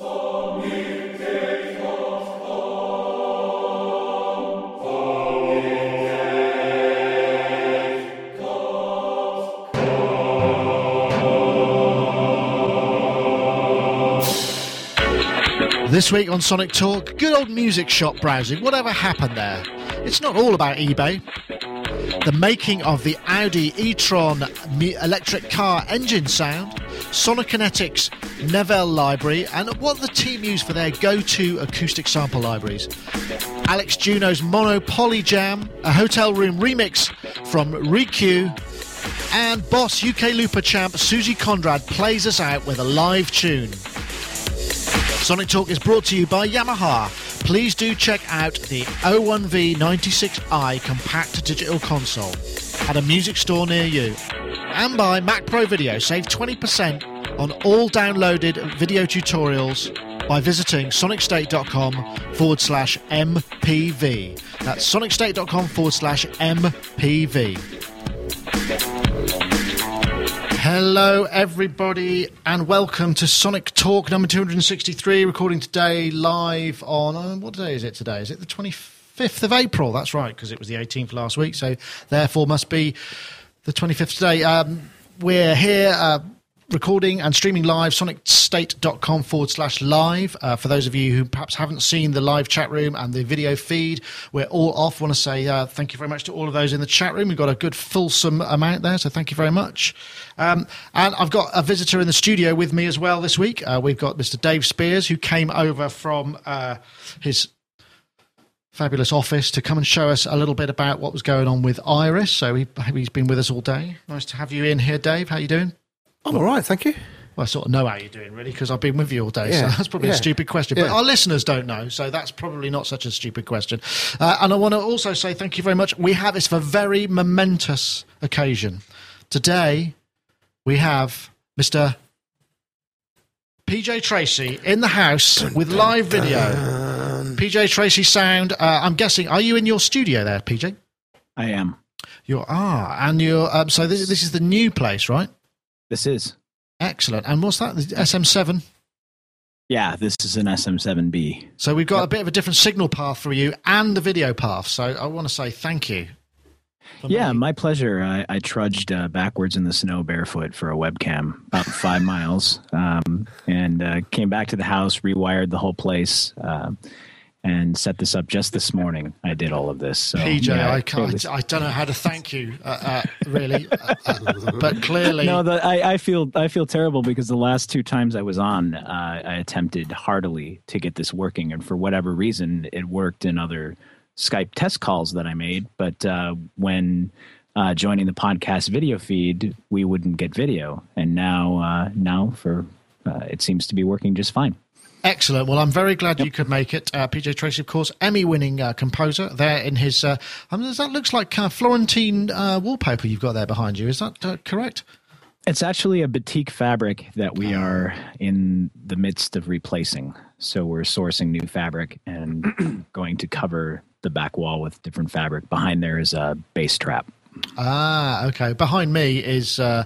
This week on Sonic Talk, good old music shop browsing. Whatever happened there? It's not all about eBay. The making of the Audi e-tron electric car engine sound, Sonokinetic Neville library, and what the team use for their go-to acoustic sample libraries. Alex Juno's Mono Poly Jam, a hotel room remix from Riku, and Boss UK Looper champ Susie Conrad plays us out with a live tune. Sonic Talk is brought to you by Yamaha. Please do check out the 01V96i compact digital console at a music store near you. And by Mac Pro Video. Save 20% on all downloaded video tutorials by visiting sonicstate.com forward slash MPV. That's sonicstate.com forward slash MPV. Hello, everybody, and welcome to Sonic Talk number 263, recording today live on, uh, what day is it today? Is it the 25th of April? That's right, because it was the 18th last week, so therefore must be the 25th today. Um, we're here. Uh, recording and streaming live, sonicstate.com forward slash live. Uh, for those of you who perhaps haven't seen the live chat room and the video feed, we're all off. Want to say uh, thank you very much to all of those in the chat room. We've got a good fulsome amount there, so thank you very much. Um, and I've got a visitor in the studio with me as well this week. Uh, we've got Mr. Dave Spears, who came over from uh, his fabulous office to come and show us a little bit about what was going on with Iris. So he, has been with us all day. Nice to have you in here, Dave. How you doing? I'm all right, thank you. Well, I sort of know how you're doing, really, because I've been with you all day. Yeah. So that's probably yeah. a stupid question. But yeah. our listeners don't know, so that's probably not such a stupid question. Uh, and I want to also say thank you very much. We have this for a very momentous occasion. Today, we have Mr. PJ Tracy in the house with live video. PJ Tracy sound. Uh, I'm guessing. Are you in your studio there, PJ? I am. You are, and you're. Um, so this, this is the new place, right? This is. Excellent. And what's that? The SM7? Yeah, this is an SM7B. So we've got yep. a bit of a different signal path for you and the video path. So I want to say thank you. Yeah, my pleasure. I, I trudged uh, backwards in the snow barefoot for a webcam about five miles um, and uh, came back to the house, rewired the whole place. Uh, and set this up just this morning. I did all of this. So, PJ, yeah, I can't. Was... I don't know how to thank you, uh, uh, really, uh, uh, but clearly, no. The, I, I, feel I feel terrible because the last two times I was on, uh, I attempted heartily to get this working, and for whatever reason, it worked in other Skype test calls that I made. But uh, when joining the podcast video feed, we wouldn't get video, and now now for it seems to be working just fine. Excellent. Well, I'm very glad yep. you could make it. Uh, PJ Tracy, of course, Emmy-winning uh, composer there in his. Uh, I mean, that looks like kind of Florentine uh, wallpaper you've got there behind you. Is that uh, correct? It's actually a batik fabric that we are in the midst of replacing. So we're sourcing new fabric and going to cover the back wall with different fabric. Behind there is a bass trap. Ah, okay. Behind me is uh,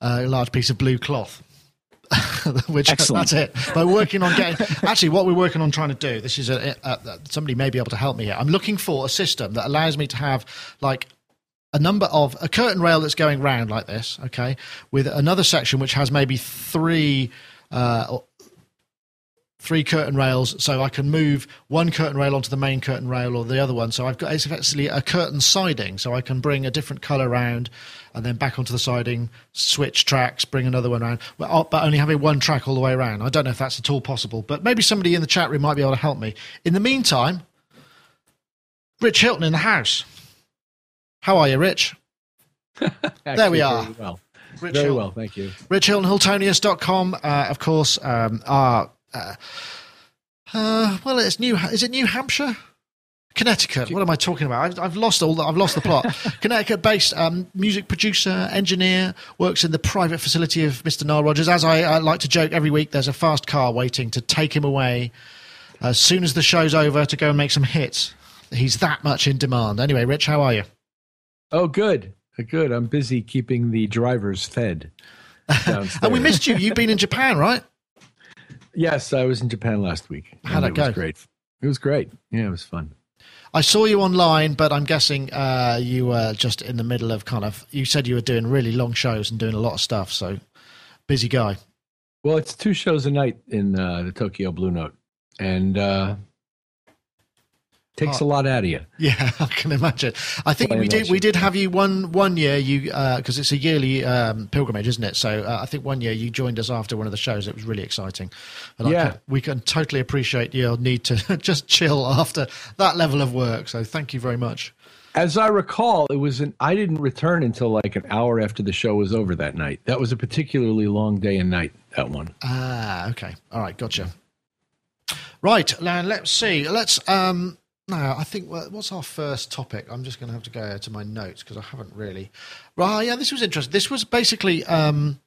a large piece of blue cloth. which Excellent. that's it. But working on getting actually what we're working on trying to do. This is a, a, a, somebody may be able to help me here. I'm looking for a system that allows me to have like a number of a curtain rail that's going round like this, okay, with another section which has maybe three uh, three curtain rails, so I can move one curtain rail onto the main curtain rail or the other one. So I've got it's effectively a curtain siding, so I can bring a different color around and then back onto the siding, switch tracks, bring another one around, but only having one track all the way around. I don't know if that's at all possible, but maybe somebody in the chat room might be able to help me. In the meantime, Rich Hilton in the house. How are you, Rich? there we are. Well. Rich Very Hilton. well, thank you. Rich Hilton, Hiltonius.com, uh, of course, um, our uh, uh, well, it's New. Is it New Hampshire? Connecticut. What am I talking about? I've, I've lost all. The, I've lost the plot. Connecticut-based um, music producer, engineer, works in the private facility of Mr. Nile Rodgers. As I, I, like to joke every week, there's a fast car waiting to take him away as soon as the show's over to go and make some hits. He's that much in demand. Anyway, Rich, how are you? Oh, good, good. I'm busy keeping the drivers fed. and we missed you. You've been in Japan, right? Yes, I was in Japan last week. How'd and it go? Was great. It was great. Yeah, it was fun. I saw you online, but I'm guessing uh, you were just in the middle of kind of. You said you were doing really long shows and doing a lot of stuff, so busy guy. Well, it's two shows a night in uh, the Tokyo Blue Note, and uh, takes Oh. a lot out of you. Yeah, I can imagine. I think we did. We did have you one one year. You because it's a yearly um, pilgrimage, isn't it? So uh, I think one year you joined us after one of the shows. It was really exciting. And I Yeah. can- we can totally appreciate your need to just chill after that level of work. So thank you very much. As I recall, it was an. I didn't return until like an hour after the show was over that night. That was a particularly long day and night. That one. Ah, okay. All right, gotcha. Right, now let's see. Let's um no, I think well, what's our first topic? I'm just going to have to go to my notes because I haven't really. Right, yeah, this was interesting. This was basically um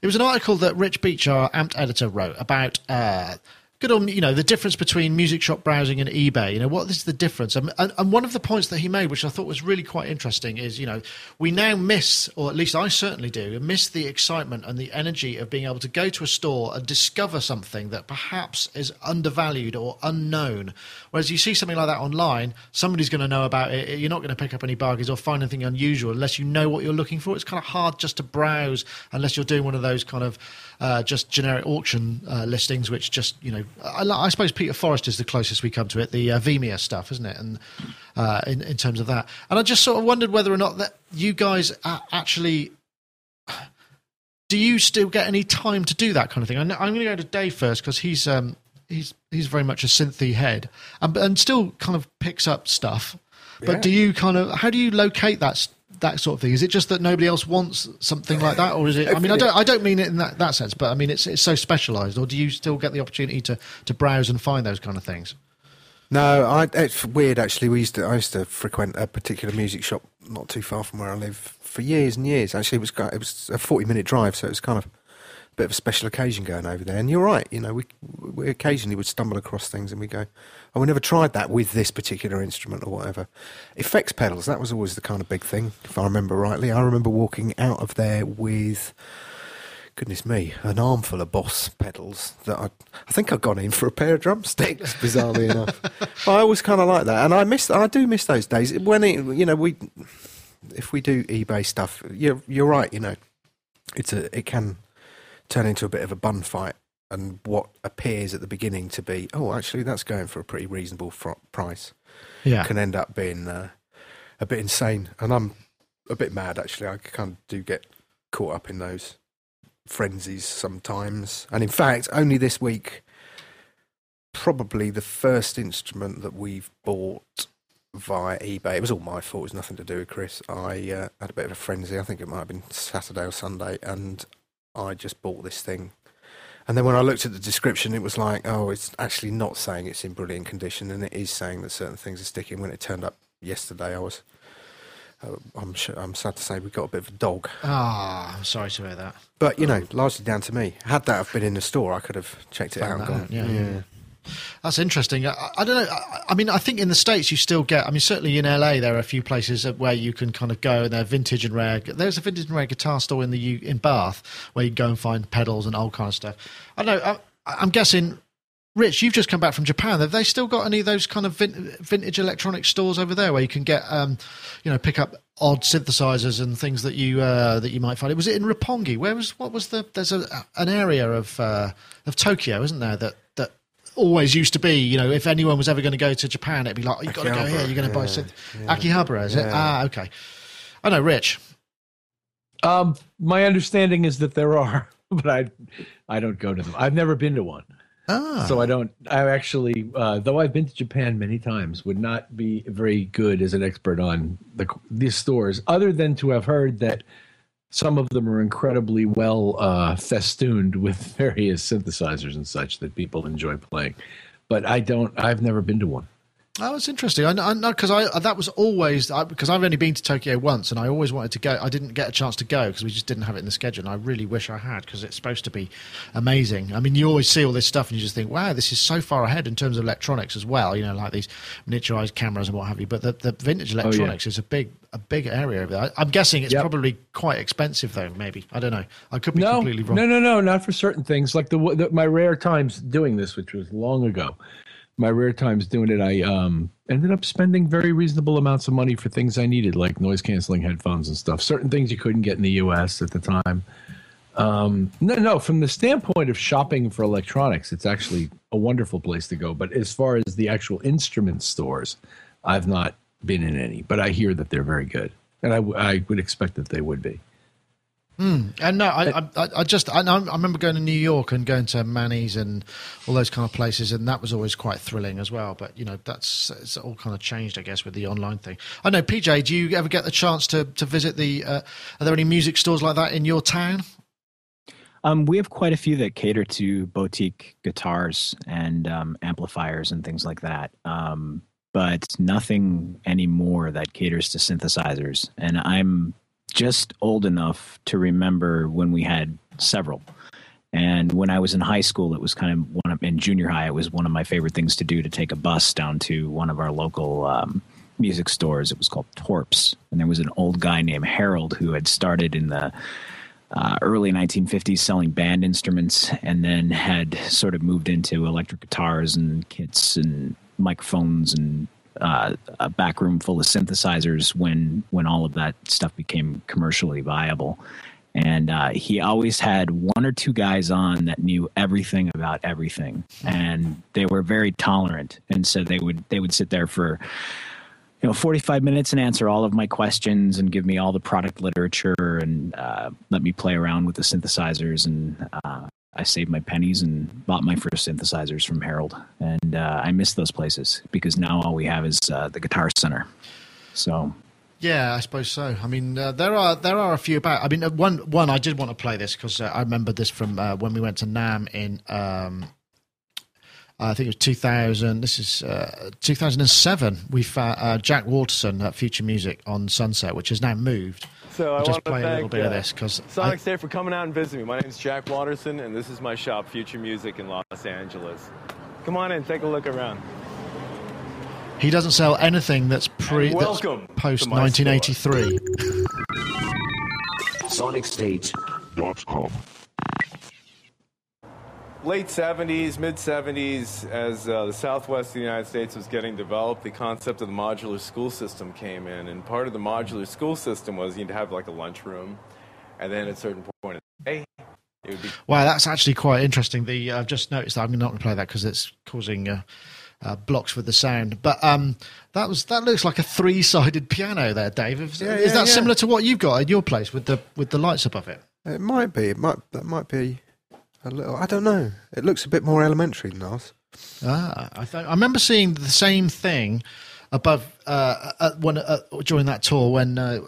it was an article that Rich Beach, our AMP editor, wrote about uh good on you know the difference between music shop browsing and eBay. You know what is the difference? And, and, one of the points that he made, which I thought was really quite interesting, is you know we now miss, or at least I certainly do, miss the excitement and the energy of being able to go to a store and discover something that perhaps is undervalued or unknown. Whereas you see something like that online, somebody's going to know about it. You're not going to pick up any bargains or find anything unusual unless you know what you're looking for. It's kind of hard just to browse unless you're doing one of those kind of uh, just generic auction uh, listings, which just you know, I, I suppose Peter Forrest is the closest we come to it, the uh, Vimeo stuff, isn't it? And uh, in in terms of that, and I just sort of wondered whether or not that you guys actually. Do you still get any time to do that kind of thing? I'm, I'm going to go to Dave first because he's um, he's he's very much a synthy head and, and still kind of picks up stuff. But Yeah. do you kind of how do you locate that that sort of thing? Is it just that nobody else wants something like that, or is it? I mean, I don't I don't mean it in that, that sense, but I mean it's it's so specialised. Or do you still get the opportunity to to browse and find those kind of things? No, I, it's weird actually. We used to, I used to frequent a particular music shop not too far from where I live for years and years. Actually, it was it was a forty minute drive, so it was kind of a bit of a special occasion going over there. And you're right, you know, we we occasionally would stumble across things and we go, "Oh, we never tried that with this particular instrument or whatever." Effects pedals, that was always the kind of big thing, if I remember rightly. I remember walking out of there with goodness me, an armful of Boss pedals that I, I think I'd gone in for a pair of drumsticks, bizarrely enough. But I always kind of like that, and I miss, I do miss those days when it, you know, we, if we do eBay stuff, you're you're right, you know, it's a, it can turn into a bit of a bun fight, and what appears at the beginning to be, oh, actually, that's going for a pretty reasonable fr- price, Yeah, can end up being uh, a bit insane, and I'm a bit mad actually. I kind of do get caught up in those frenzies sometimes. And in fact, only this week, probably the first instrument that we've bought via eBay. It was all my fault. It was nothing to do with Chris. I uh, had a bit of a frenzy. I think it might have been Saturday or Sunday, and I just bought this thing. And then when I looked at the description, it was like, oh, it's actually not saying it's in brilliant condition, and it is saying that certain things are sticking. When it turned up yesterday, I was, uh, I'm sure, I'm sad to say, we got a bit of a dog. Ah, I'm sorry to hear that. But you know, largely down to me. Had that have been in the store, I could have checked it Found out. that and out, gone, yeah, yeah. That's interesting. I, I don't know. I, I mean, I think in the states you still get. I mean, certainly in LA there are a few places where you can kind of go and they're vintage and rare. There's a vintage and rare guitar store in the U, in Bath where you can go and find pedals and old kind of stuff. I don't know. I, I'm guessing. Rich, you've just come back from Japan. Have they still got any of those kind of vin- vintage electronic stores over there where you can get, um, you know, pick up odd synthesizers and things that you uh, that you might find? Was it in Roppongi? Where was what was the? There's a an area of uh, of Tokyo, isn't there? That that always used to be. You know, if anyone was ever going to go to Japan, it'd be like, oh, you've got to go here. You're going to buy yeah. Akihabara, is it? Ah, okay. I know, Rich. Um, my understanding is that there are, but I, I don't go to them. I've never been to one, Ah, so I don't. I actually, uh, though I've been to Japan many times, would not be very good as an expert on the these stores, other than to have heard that some of them are incredibly well uh, festooned with various synthesizers and such that people enjoy playing. But I don't. I've never been to one. Oh, it's interesting. I know because I, I, uh, that was always because I've only been to Tokyo once, and I always wanted to go. I didn't get a chance to go because we just didn't have it in the schedule. And I really wish I had because it's supposed to be amazing. I mean, you always see all this stuff, and you just think, "Wow, this is so far ahead in terms of electronics as well." You know, like these miniaturized cameras and what have you. But the, the vintage electronics oh, yeah. is a big a big area over there. I'm guessing it's yep. probably quite expensive though. Maybe I don't know. I could be no, completely wrong. No, no, no, not for certain things. Like the, the my rare times doing this, which was long ago my rare times doing it, I um, ended up spending very reasonable amounts of money for things I needed, like noise canceling headphones and stuff. Certain things you couldn't get in the U.S. at the time. Um, no, no. From the standpoint of shopping for electronics, it's actually a wonderful place to go. But as far as the actual instrument stores, I've not been in any, but I hear that they're very good, and I, I would expect that they would be. Mm. And no, I, I, I just I, I, remember going to New York and going to Manny's and all those kind of places, and that was always quite thrilling as well. But you know, that's it's all kind of changed, I guess, with the online thing. I know, PJ, do you ever get the chance to to visit the? Uh, are there any music stores like that in your town? Um, we have quite a few that cater to boutique guitars and um, amplifiers and things like that. Um, but nothing anymore that caters to synthesizers. And I'm just old enough to remember when we had several. And when I was in high school, it was kind of one of, in junior high, it was one of my favorite things to do to take a bus down to one of our local um, music stores. It was called Torps. And there was an old guy named Harold who had started in the uh, early 1950s selling band instruments and then had sort of moved into electric guitars and kits and microphones and uh, a back room full of synthesizers when when all of that stuff became commercially viable. And uh, he always had one or two guys on that knew everything about everything, and they were very tolerant. And so they would they would sit there for you know 45 minutes and answer all of my questions and give me all the product literature and uh, let me play around with the synthesizers and uh, I saved my pennies and bought my first synthesizers from Harold, and uh, I miss those places because now all we have is uh, the Guitar Center. So, yeah, I suppose so. I mean, uh, there are there are a few about. I mean, uh, one one I did want to play this because uh, I remember this from uh, when we went to NAMM in. Um, Uh, I think it was 2000. This is uh, 2007. We found uh, Jack Waterson at Future Music on Sunset, which has now moved so I'll just play thank, a little bit uh, of this because Sonic State for coming out and visiting me. My name is Jack Waterson, and this is my shop, Future Music in Los Angeles. Come on in, take a look around. He doesn't sell anything that's pre welcome that's post 1983. SonicState.com late 70s, mid 70s, as uh, the southwest of the United States was getting developed, the concept of the modular school system came in. And part of the modular school system was you'd have like a lunchroom, and then at a certain point in the day, it would be. Wow, that's actually quite interesting. The I've just noticed that I'm not going to play that because it's causing. Uh, uh, blocks with the sound, but um, that was that looks like a three-sided piano there, Dave. Is, yeah, is that yeah. similar to what you've got in your place with the with the lights above it? It might be. It might that might be a little. I don't know. It looks a bit more elementary than ours. Ah, I th- I remember seeing the same thing above uh, one uh, during that tour when uh,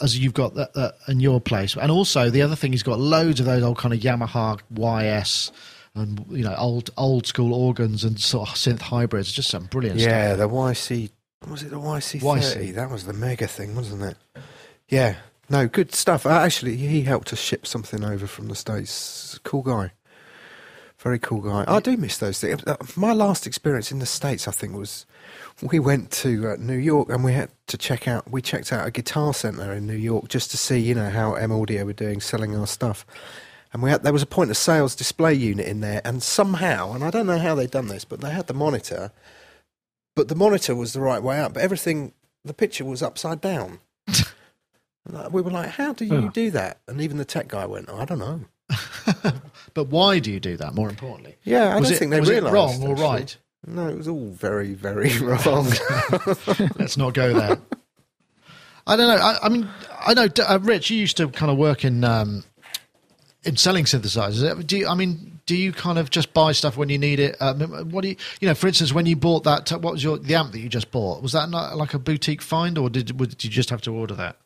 as you've got that uh, in your place, and also the other thing he's got loads of those old kind of Yamaha YS and you know old old school organs and sort of synth hybrids. Just some brilliant stuff. yeah, stuff. the YC was it the YC thirty? That was the mega thing, wasn't it? Yeah, no, good stuff. Uh, actually, he helped us ship something over from the States. Cool guy. Very cool guy. I do miss those things. Uh, my last experience in the States, I think, was we went to uh, New York and we had to check out, we checked out a guitar center in New York just to see, you know, how M Audio were doing selling our stuff. And we had, there was a point of sales display unit in there, and somehow, and I don't know how they'd done this, but they had the monitor, but the monitor was the right way up, but everything, the picture was upside down. We were like, how do you do that? And even the tech guy went, oh, I don't know. but why do you do that, more importantly? Yeah, I was don't it, think they was realised. it wrong or right? No, it was all very, very wrong. Let's not go there. I don't know. I, I mean, I know, uh, Rich, you used to kind of work in um, in selling synthesizers. Do you, I mean, do you kind of just buy stuff when you need it? Um, what do you, you know, for instance, when you bought that, what was your the amp that you just bought? Was that not like a boutique find, or did, did you just have to order that?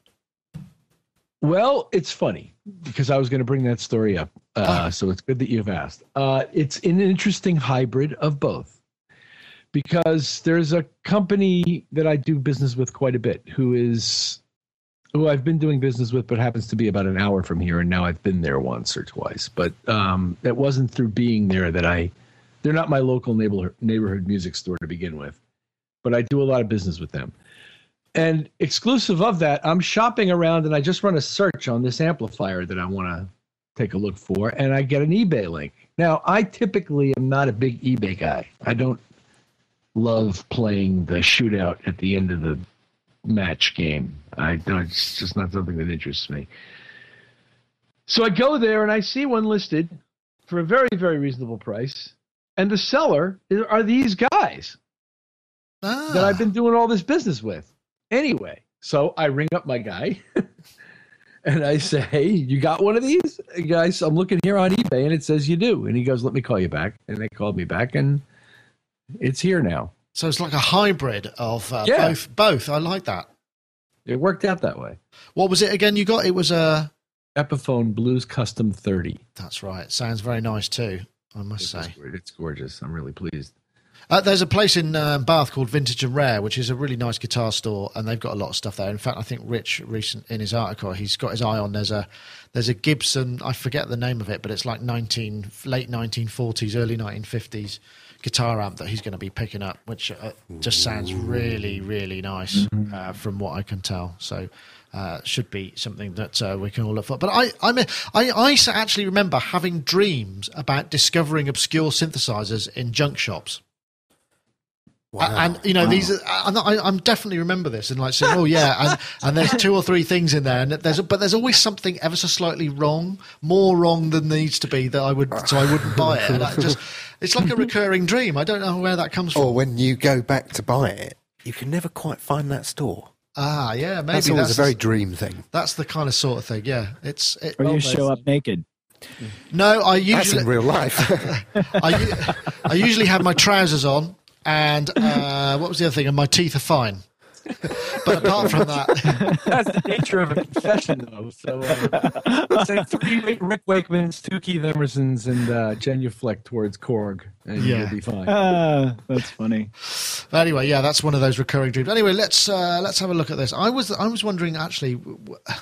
Well, it's funny because I was going to bring that story up. Uh, oh. So it's good that you've asked. Uh, it's an interesting hybrid of both because there's a company that I do business with quite a bit who is who I've been doing business with, but happens to be about an hour from here, and now I've been there once or twice. But um, it wasn't through being there that I. They're not my local neighborhood neighborhood music store to begin with, but I do a lot of business with them. And exclusive of that, I'm shopping around and I just run a search on this amplifier that I want to take a look for, and I get an eBay link. Now, I typically am not a big eBay guy. I don't love playing the shootout at the end of the match game. I don't, it's just not something that interests me. So I go there and I see one listed for a very, very reasonable price. And the seller are these guys Ah. that I've been doing all this business with. Anyway, so I ring up my guy and I say, Hey, you got one of these? Guys, I'm looking here on eBay and it says you do. And he goes, Let me call you back. And they called me back and it's here now. So it's like a hybrid of uh, Yeah. both. Both. I like that. It worked out that way. What was it again? You got it was a. Epiphone Blues Custom 30. That's right. Sounds very nice too. I must It's, say. it's gorgeous. I'm really pleased. Uh, there's a place in um, Bath called Vintage and Rare, which is a really nice guitar store, and they've got a lot of stuff there. In fact, I think Rich recent in his article, he's got his eye on. There's a there's a Gibson. I forget the name of it, but it's like 19 late 1940s, early 1950s guitar amp that he's going to be picking up, which uh, just sounds really really nice uh, from what I can tell. So. Uh, should be something that uh, we can all look for. But I, I, I, I actually remember having dreams about discovering obscure synthesizers in junk shops. Wow. And you know these, are, I'm, I, I'm definitely remember this and like saying, oh yeah, and, and there's two or three things in there, and there's but there's always something ever so slightly wrong, more wrong than needs to be that I would, so I wouldn't buy it. And I just, it's like a recurring dream. I don't know where that comes from. or when you go back to buy it, you can never quite find that store. ah, yeah, maybe That's always a very dream thing. that's the kind of sort of thing. Yeah, it's it, Or you almost- show up naked. No, I usually That's in real life. I, u- I usually have my trousers on, and uh, what was the other thing? And my teeth are fine. but apart from that, That's the nature of a confession, though. So, uh, say three Rick Rick Wakemans, two Keith Emersons, and uh, genuflect towards Korg, and Yeah. you'll be fine. Ah, that's funny. anyway, yeah, that's one of those recurring dreams. Anyway, let's uh, let's have a look at this. I was I was wondering actually, w- w- I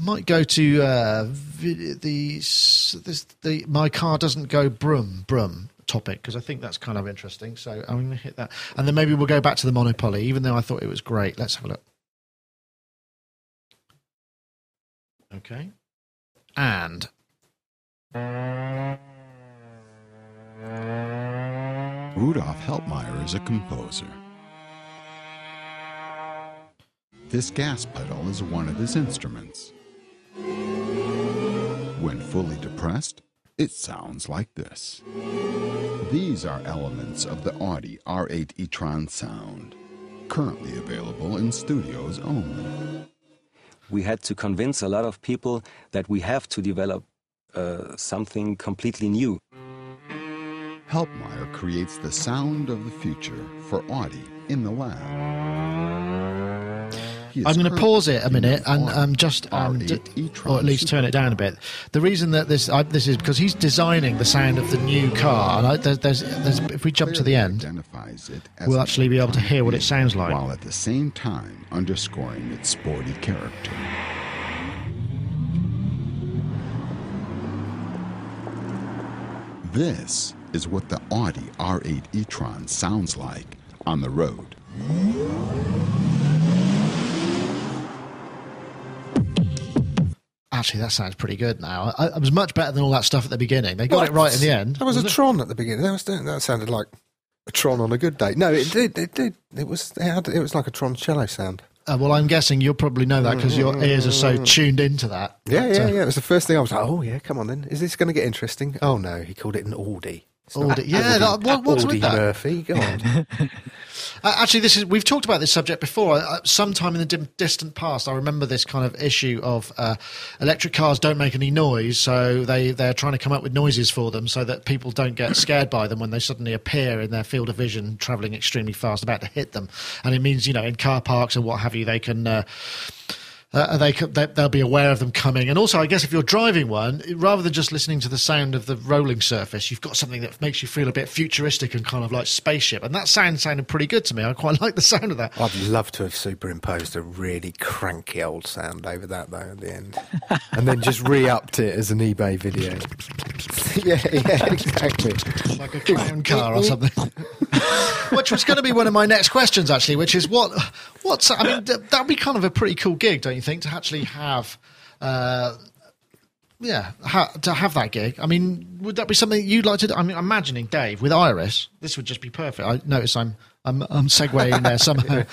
might go to uh, vi- the s- this the my car doesn't go brum brum topic because I think that's kind of interesting. So I'm going to hit that, and then maybe we'll go back to the Monopoly, even though I thought it was great. Let's have a look. Okay, and Rudolf Halbmeier is a composer. This gas pedal is one of his instruments. When fully depressed, it sounds like this. These are elements of the Audi R8 e-tron sound, currently available in studios only. we had to convince a lot of people that we have to develop uh, something completely new. Halbmeier creates the sound of the future for Audi in the lab. I'm going to pause it a minute and um, just um, R8 d- or at least turn it down a bit. The reason that this I, this is because he's designing the sound of the new car, and I, there's, there's, there's, if we jump to the end, identifies it as we'll actually be able to hear what it sounds like. while at the same time underscoring its sporty character. This is what the Audi R8 e-tron sounds like on the road. Actually that sounds pretty good now. I, it was much better than all that stuff at the beginning. They got it right in the end. That was a it? Tron at the beginning. That was that sounded like a Tron on a good day. No, it did. It did. It was. It, had, it was like a Tron cello sound. Uh, well, I'm guessing you'll probably know that because your ears are so tuned into that. Yeah, yeah, uh, yeah. It was the first thing I was like, oh yeah, come on then. Is this going to get interesting? Oh no, he called it an Audi. Audi. Yeah, that- what- with that? Murphy. Go on. Uh, actually, this is we've talked about this subject before. Uh, sometime in the dim, distant past, I remember this kind of issue of uh, electric cars don't make any noise, so they they're trying to come up with noises for them so that people don't get scared by them when they suddenly appear in their field of vision, traveling extremely fast, about to hit them. And it means you know in car parks and what have you, they can. Uh, they, they they'll be aware of them coming. And also, I guess if you're driving one, rather than just listening to the sound of the rolling surface, you've got something that makes you feel a bit futuristic and kind of like spaceship. And that sound sounded pretty good to me. I quite like the sound of that. I'd love to have superimposed a really cranky old sound over that though at the end, and then just re-upped it as an eBay video. yeah, yeah, exactly. like a clown car or something. which was going to be one of my next questions, actually, which is what, what's, I mean, th- that'd be kind of a pretty cool gig, don't you think, to actually have, uh, yeah, ha- to have that gig. I mean, would that be something you'd like to do? I mean, imagining Dave with Iris, this would just be perfect. I notice I'm, I'm, I'm segueing there somehow.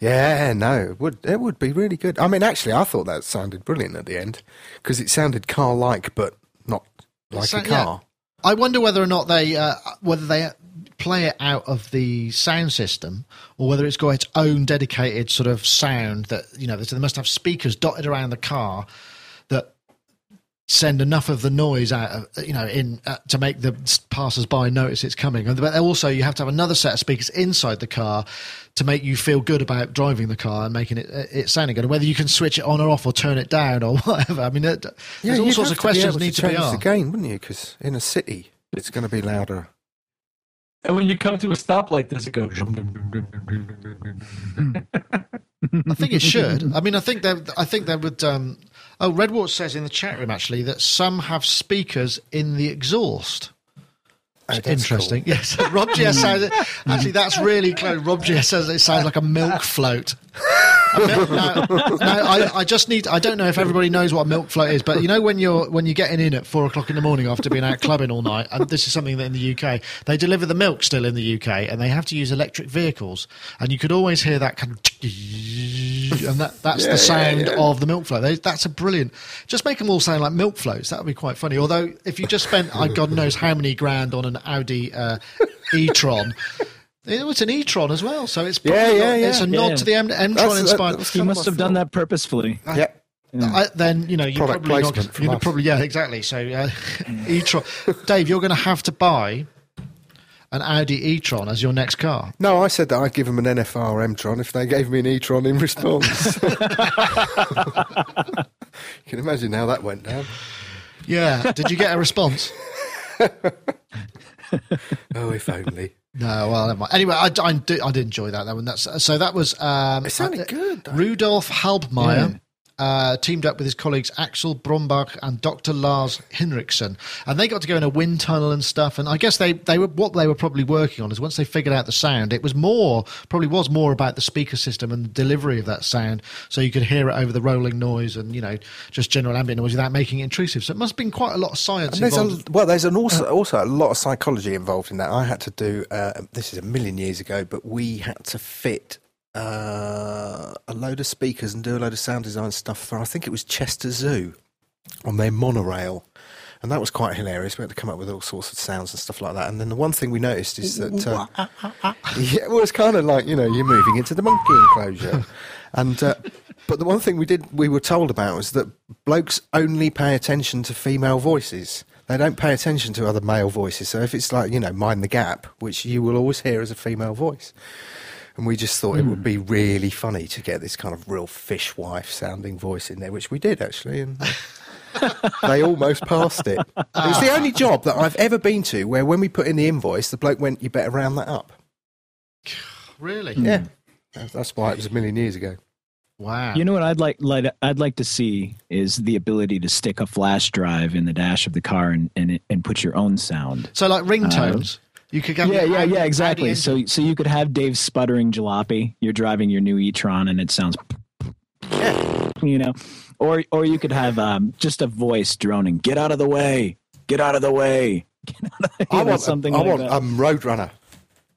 Yeah, no, it would it would be really good. I mean, actually, I thought that sounded brilliant at the end because it sounded car-like, but not like So- a car. I wonder whether or not they uh, whether they play it out of the sound system or whether it's got its own dedicated sort of sound that you know they must have speakers dotted around the car that send enough of the noise out of, you know in uh, to make the passers-by notice it's coming and but also you have to have another set of speakers inside the car to make you feel good about driving the car and making it uh, it sounding good and whether you can switch it on or off or turn it down or whatever i mean it, there's all sorts of questions need to, be change asked game, wouldn't you? Because in a city, it's going to be louder. And when you come to a stoplight, does it go? I think it should. I mean, I think that I think that would. Um, oh, Redwater says in the chat room actually that some have speakers in the exhaust. Oh, that's Interesting. cool. Yes, Rob GS says actually that's really close. Rob GS says it sounds like a milk float. Milk- no, no, I, I just need. I don't know if everybody knows what a milk float is, but you know when you're when you're getting in at four o'clock in the morning after being out clubbing all night, and this is something that in the UK they deliver the milk still in the UK, and they have to use electric vehicles, and you could always hear that kind of, and that that's Yeah, the sound yeah, yeah. of the milk float. They, that's a brilliant. Just make them all sound like milk floats. That would be quite funny. Although if you just spent, uh, God knows how many grand on an Audi uh, e-tron. Oh, was an e-tron as well, so it's probably Yeah, yeah, not- it's a nod Yeah. to the M- M-tron that- inspired. that's He must my have done that purposefully. Yeah. I, then you know you're Product probably not. placement You're probably yeah, exactly. So uh, e-tron, Dave, you're going to have to buy an Audi e-tron as your next car. No, I said that I'd give them an NFR M-tron if they gave me an e-tron in response. you can imagine how that went down. Yeah. Did you get a response? Oh, if only. No, well, never mind. Anyway, I, I, did, I did enjoy that. That one. That's so. That was. Um, It sounded uh, good, though. Rudolf Halbmeier uh, teamed up with his colleagues Axel Brombach and Dr. Lars Hinrichsen, and they got to go in a wind tunnel and stuff. And I guess they they were what they were probably working on is once they figured out the sound, it was more probably was more about the speaker system and the delivery of that sound, so you could hear it over the rolling noise and you know just general ambient noise without making it intrusive. So it must have been quite a lot of science there's involved. a, well, there's an also also a lot of psychology involved in that. I had to do uh, this is a million years ago, but we had to fit uh, a load of speakers and do a load of sound design stuff for I think it was Chester Zoo on their monorail. And that was quite hilarious. We had to come up with all sorts of sounds and stuff like that. And then the one thing we noticed is that, uh, yeah, well, it's kind of like you know you're moving into the monkey enclosure, and uh, but the one thing we did we were told about was that blokes only pay attention to female voices. They don't pay attention to other male voices. So if it's like you know mind the gap, which you will always hear as a female voice, and we just thought it would hmm. be really funny to get this kind of real fishwife sounding voice in there, which we did actually, and. they almost passed it. It's the only job that I've ever been to where, when we put in the invoice, the bloke went, "You better round that up." really? Yeah, hmm. That's- that's why it was a million years ago. Wow. You know what I'd like, like I'd like to see is the ability to stick a flash drive in the dash of the car and and, and put your own sound. so like ringtones. Uh, you could. Yeah, yeah, yeah, exactly. So so you could have Dave sputtering jalopy. You're driving your new e-tron and it sounds you know. Or or you could have um, just a voice droning, get out of the way. Get out of the way. Get out of the, I know, want something I like want that. um, Roadrunner.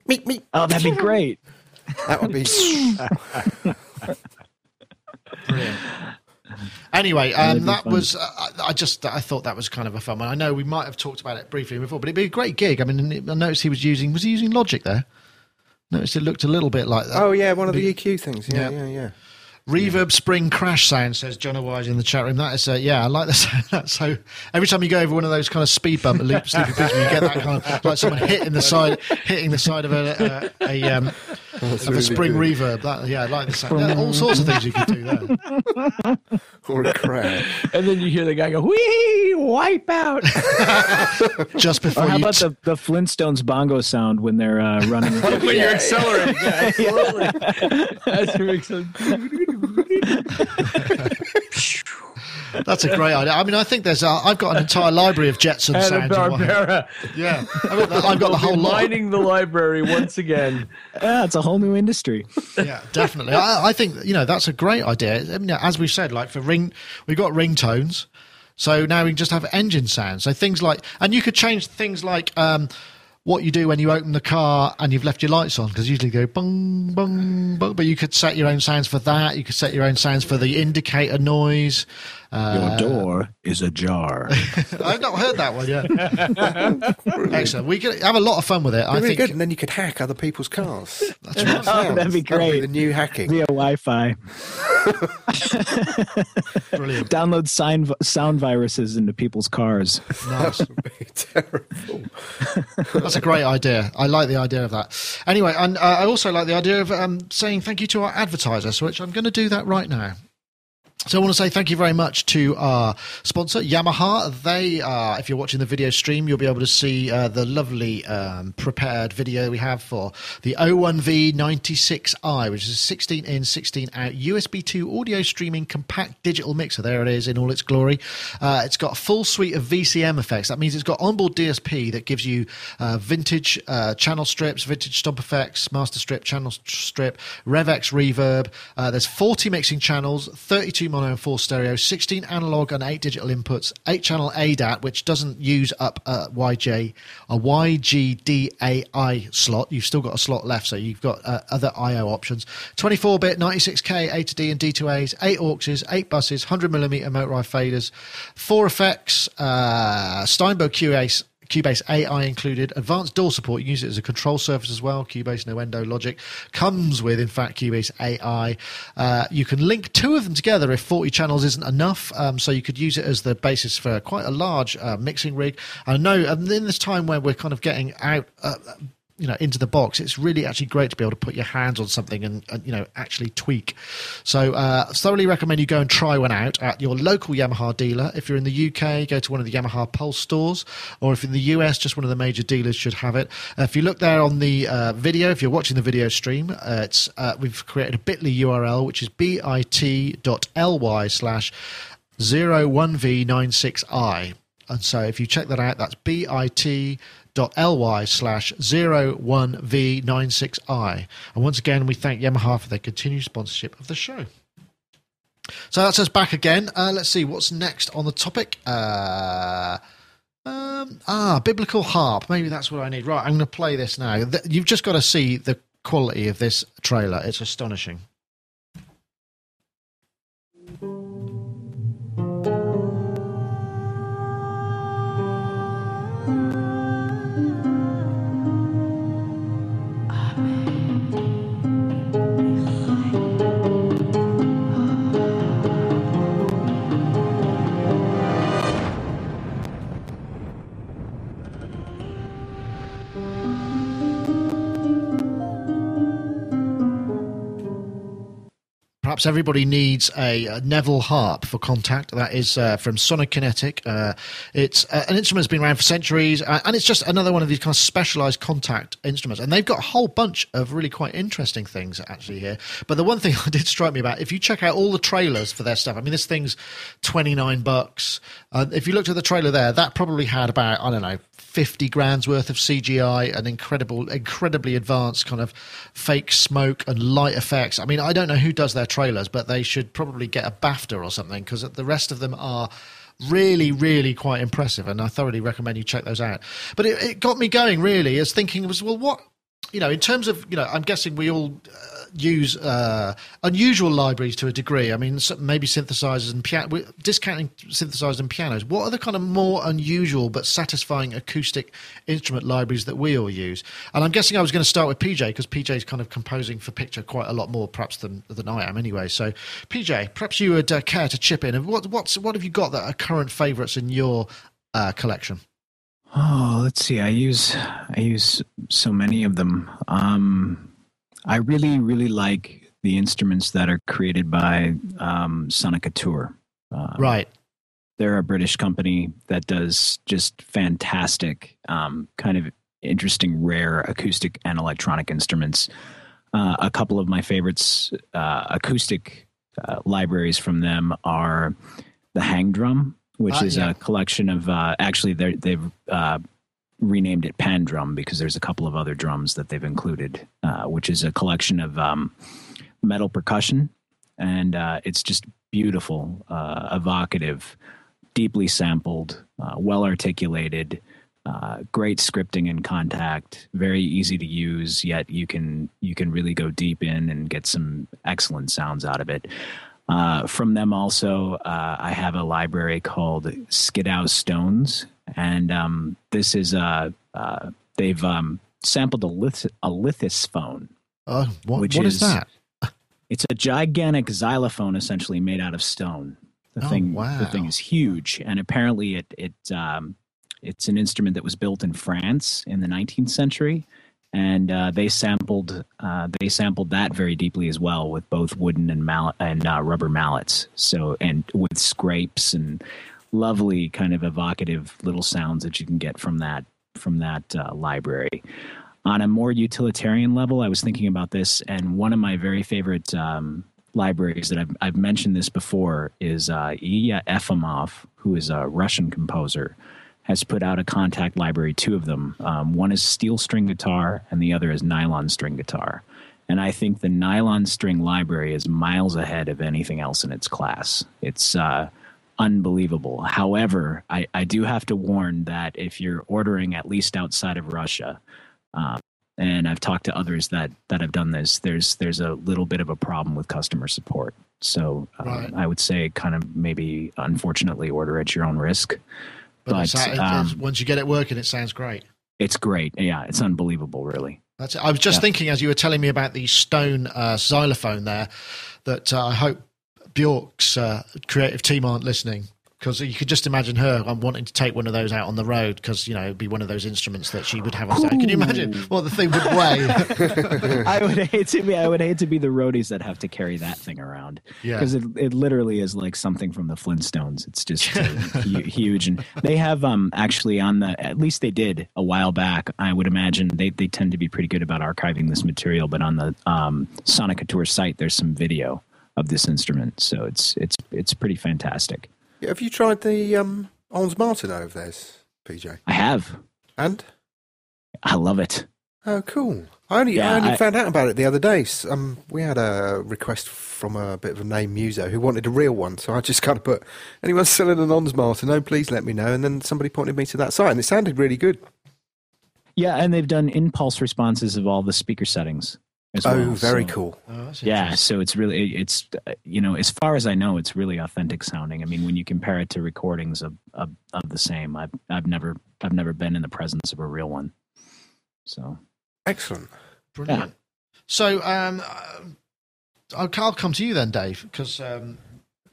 Meet me. oh, that'd be great. That would be. Anyway, That'd um, that fun. was. Uh, I- I just I thought that was kind of a fun one. I know we might have talked about it briefly before, but it'd be a great gig. I mean, I noticed he was using was he using Logic there? Noticed it looked a little bit like that. oh yeah, one of the EQ things. Yeah, Yeah. yeah, yeah. Reverb spring crash sound says John Wise in the chat room. That is, uh, yeah, I like the sound. of that. So every time you go over one of those kind of speed bump loop, sleepy bridge, you get that kind of like someone hitting the side, hitting the side of a a, a, um, of a spring reverb. That, yeah, I like the sound. Yeah, all sorts of things you could do there. or a crowd. And then you hear the guy go, "Wee, wipe out." Just before Or how you about t- the, the Flintstones bongo sound when they're uh, running? when you're accelerating. Yeah, absolutely. That's what makes sense. That's a great idea. I mean, I think there's. A, I've got an entire library of Jetson Hanna sounds. in my. Barbera. Yeah, I've got, the, I've got the We'll whole be lot. mining the library once again. yeah, it's a whole new industry. Yeah, definitely. I, I think you know that's a great idea. I mean, as we said, like for ring, we've got ringtones. So now we can just have engine sounds. So things like, and you could change things like um, what you do when you open the car and you've left your lights on because usually they go bung bung bung. But you could set your own sounds for that. You could set your own sounds for the indicator noise. Uh, Your door is ajar. I've not heard that one yet. Excellent. We could have a lot of fun with it. I really think. good, and then you could hack other people's cars. That's Oh, that'd be great. the new hacking. Via Wi-Fi. Brilliant. Download sign, sound viruses into people's cars. Nice. Terrible. That's a great idea. I like the idea of that. Anyway, and uh, I also like the idea of um, saying thank you to our advertisers, which I'm going to do that right now. So I want to say thank you very much to our sponsor, Yamaha. They, uh, if you're watching the video stream, you'll be able to see uh, the lovely um, prepared video we have for the 01V96i, which is a 16 in, 16 out USB 2 audio streaming compact digital mixer. There it is in all its glory. Uh, it's got a full suite of VCM effects. That means it's got onboard DSP that gives you uh, vintage uh, channel strips, vintage stomp effects, master strip, channel strip, RevX reverb. Uh, there's 40 mixing channels, 32 mono and 4 stereo, 16 analog and 8 digital inputs, 8 channel ADAT, which doesn't use up a YJ, a YGDAI slot. You've still got a slot left, so you've got uh, other I/O options. 24 bit, 96k, A to D and D to A's, 8 auxes, 8 buses, 100mm motorized faders, 4 effects, uh, Steinberg QA Cubase AI included, advanced DAW support. You can use it as a control surface as well. Cubase, Nuendo, Logic comes with, in fact, Cubase AI. Uh, you can link two of them together if 40 channels isn't enough. Um, so you could use it as the basis for quite a large uh, mixing rig. I know and in this time where we're kind of getting out. Uh, you know into the box it's really actually great to be able to put your hands on something and, and you know actually tweak. So uh, thoroughly recommend you go and try one out at your local yamaha dealer. If you're in the uk go to one of the yamaha pulse stores or if in the us just one of the major dealers should have it. Uh, if you look there on the uh, video if you're watching the video stream uh, it's uh, we've created a bitly url which is bit.ly slash 01v96i and so if you check that out that's bit ly slash 01v96i. And once again, we thank Yamaha for their continued sponsorship of the show. So that's us back again. Uh, let's see what's next on the topic. Uh, um, ah, biblical harp. Maybe that's what I need. Right, I'm going to play this now. You've just got to see the quality of this trailer. It's astonishing. Perhaps everybody needs a, a Neville harp for Kontakt. That is uh, from Sonokinetic. Uh, it's uh, an instrument that's been around for centuries, uh, and it's just another one of these kind of specialized Kontakt instruments. And they've got a whole bunch of really quite interesting things actually here. But the one thing that did strike me about, if you check out all the trailers for their stuff, I mean, this thing's twenty nine bucks. Uh, if you looked at the trailer there, that probably had about I don't know 50 grand's worth of CGI and incredible, incredibly advanced kind of fake smoke and light effects. I mean, I don't know who does their trailers, but they should probably get a BAFTA or something because the rest of them are really, really quite impressive. And I thoroughly recommend you check those out. But it, it got me going really as thinking was, well, what, you know, in terms of, you know, I'm guessing we all uh, use uh, unusual libraries to a degree. I mean, maybe synthesizers and piano, discounting synthesizers and pianos. What are the kind of more unusual but satisfying acoustic instrument libraries that we all use? And I'm guessing I was going to start with PJ because PJ is kind of composing for picture quite a lot more, perhaps than than I am anyway. So, PJ, perhaps you would uh, care to chip in. And what what's what have you got that are current favourites in your uh, collection? Oh, let's see. I use I use so many of them. Um, I really, really like the instruments that are created by um, Soniccouture. Um, right. They're a British company that does just fantastic, um, kind of interesting, rare acoustic and electronic instruments. Uh, a couple of my favorites uh, acoustic uh, libraries from them are the Hang Drum, which uh, is yeah. a collection of uh, actually they've uh, renamed it Pan Drum because there's a couple of other drums that they've included, which is a collection of um, metal percussion, and it's just beautiful, evocative, deeply sampled, well articulated. Uh, great scripting and Kontakt, very easy to use. Yet you can you can really go deep in and get some excellent sounds out of it. Uh, from them also, uh, I have a library called Skiddaw Stones, and um, this is uh, uh they've um, sampled a, lith- a. Uh, what, which what is, is that? It's a gigantic xylophone, essentially made out of stone. The oh, thing, wow. the thing is huge, and apparently it it um, it's an instrument that was built in France in the 19th century, and uh, they sampled uh, they sampled that very deeply as well with both wooden and mallet and uh, rubber mallets. So and with scrapes and lovely kind of evocative little sounds that you can get from that from that uh, library. On a more utilitarian level, I was thinking about this, and one of my very favorite um, libraries that I've, I've mentioned this before is uh, Ilya Efimov, who is a Russian composer has put out a Kontakt library, two of them. Um, one is steel string guitar, and the other is nylon string guitar. And I think the nylon string library is miles ahead of anything else in its class. It's uh, unbelievable. However, I, I, do have to warn that if you're ordering at least outside of Russia, um, and I've talked to others that that have done this, there's there's a little bit of a problem with customer support. So um, right. I would say, kind of maybe, unfortunately, order at your own risk. But, but um, once you get it working, it sounds great. It's great. Yeah, it's unbelievable, really. That's it. I was just yeah. thinking as you were telling me about the stone uh, xylophone there that uh, I hope Bjork's uh, creative team aren't listening because you could just imagine her um, wanting to take one of those out on the road because you know it'd be one of those instruments that she would have on stage. Can you imagine what the thing would weigh? I would hate to be. I would hate to be the roadies that have to carry that thing around. Yeah, because it it literally is like something from the Flintstones. It's just uh, huge, and they have um actually on the at least they did a while back. I would imagine they they tend to be pretty good about archiving this material, but on the um, Soniccouture site, there's some video of this instrument, so it's it's it's pretty fantastic. Yeah, have you tried the um, Ondes Martenot of theirs, PJ? I have. And? I love it. Oh, cool. I only, yeah, I only I, found out about it the other day. Um, we had a request from a bit of a name muso who wanted a real one, so I just kind of put, anyone selling an Ondes Martenot? Oh, please let me know. And then somebody pointed me to that site, and it sounded really good. Yeah, and they've done impulse responses of all the speaker settings as oh, well. very so, cool. Oh, yeah, so it's really it's you know as far as I know, it's really authentic sounding. I mean, when you compare it to recordings of of, of the same, I've I've never I've never been in the presence of a real one. So excellent, brilliant. Yeah. So um, uh, I'll, I'll come to you then, Dave, because um,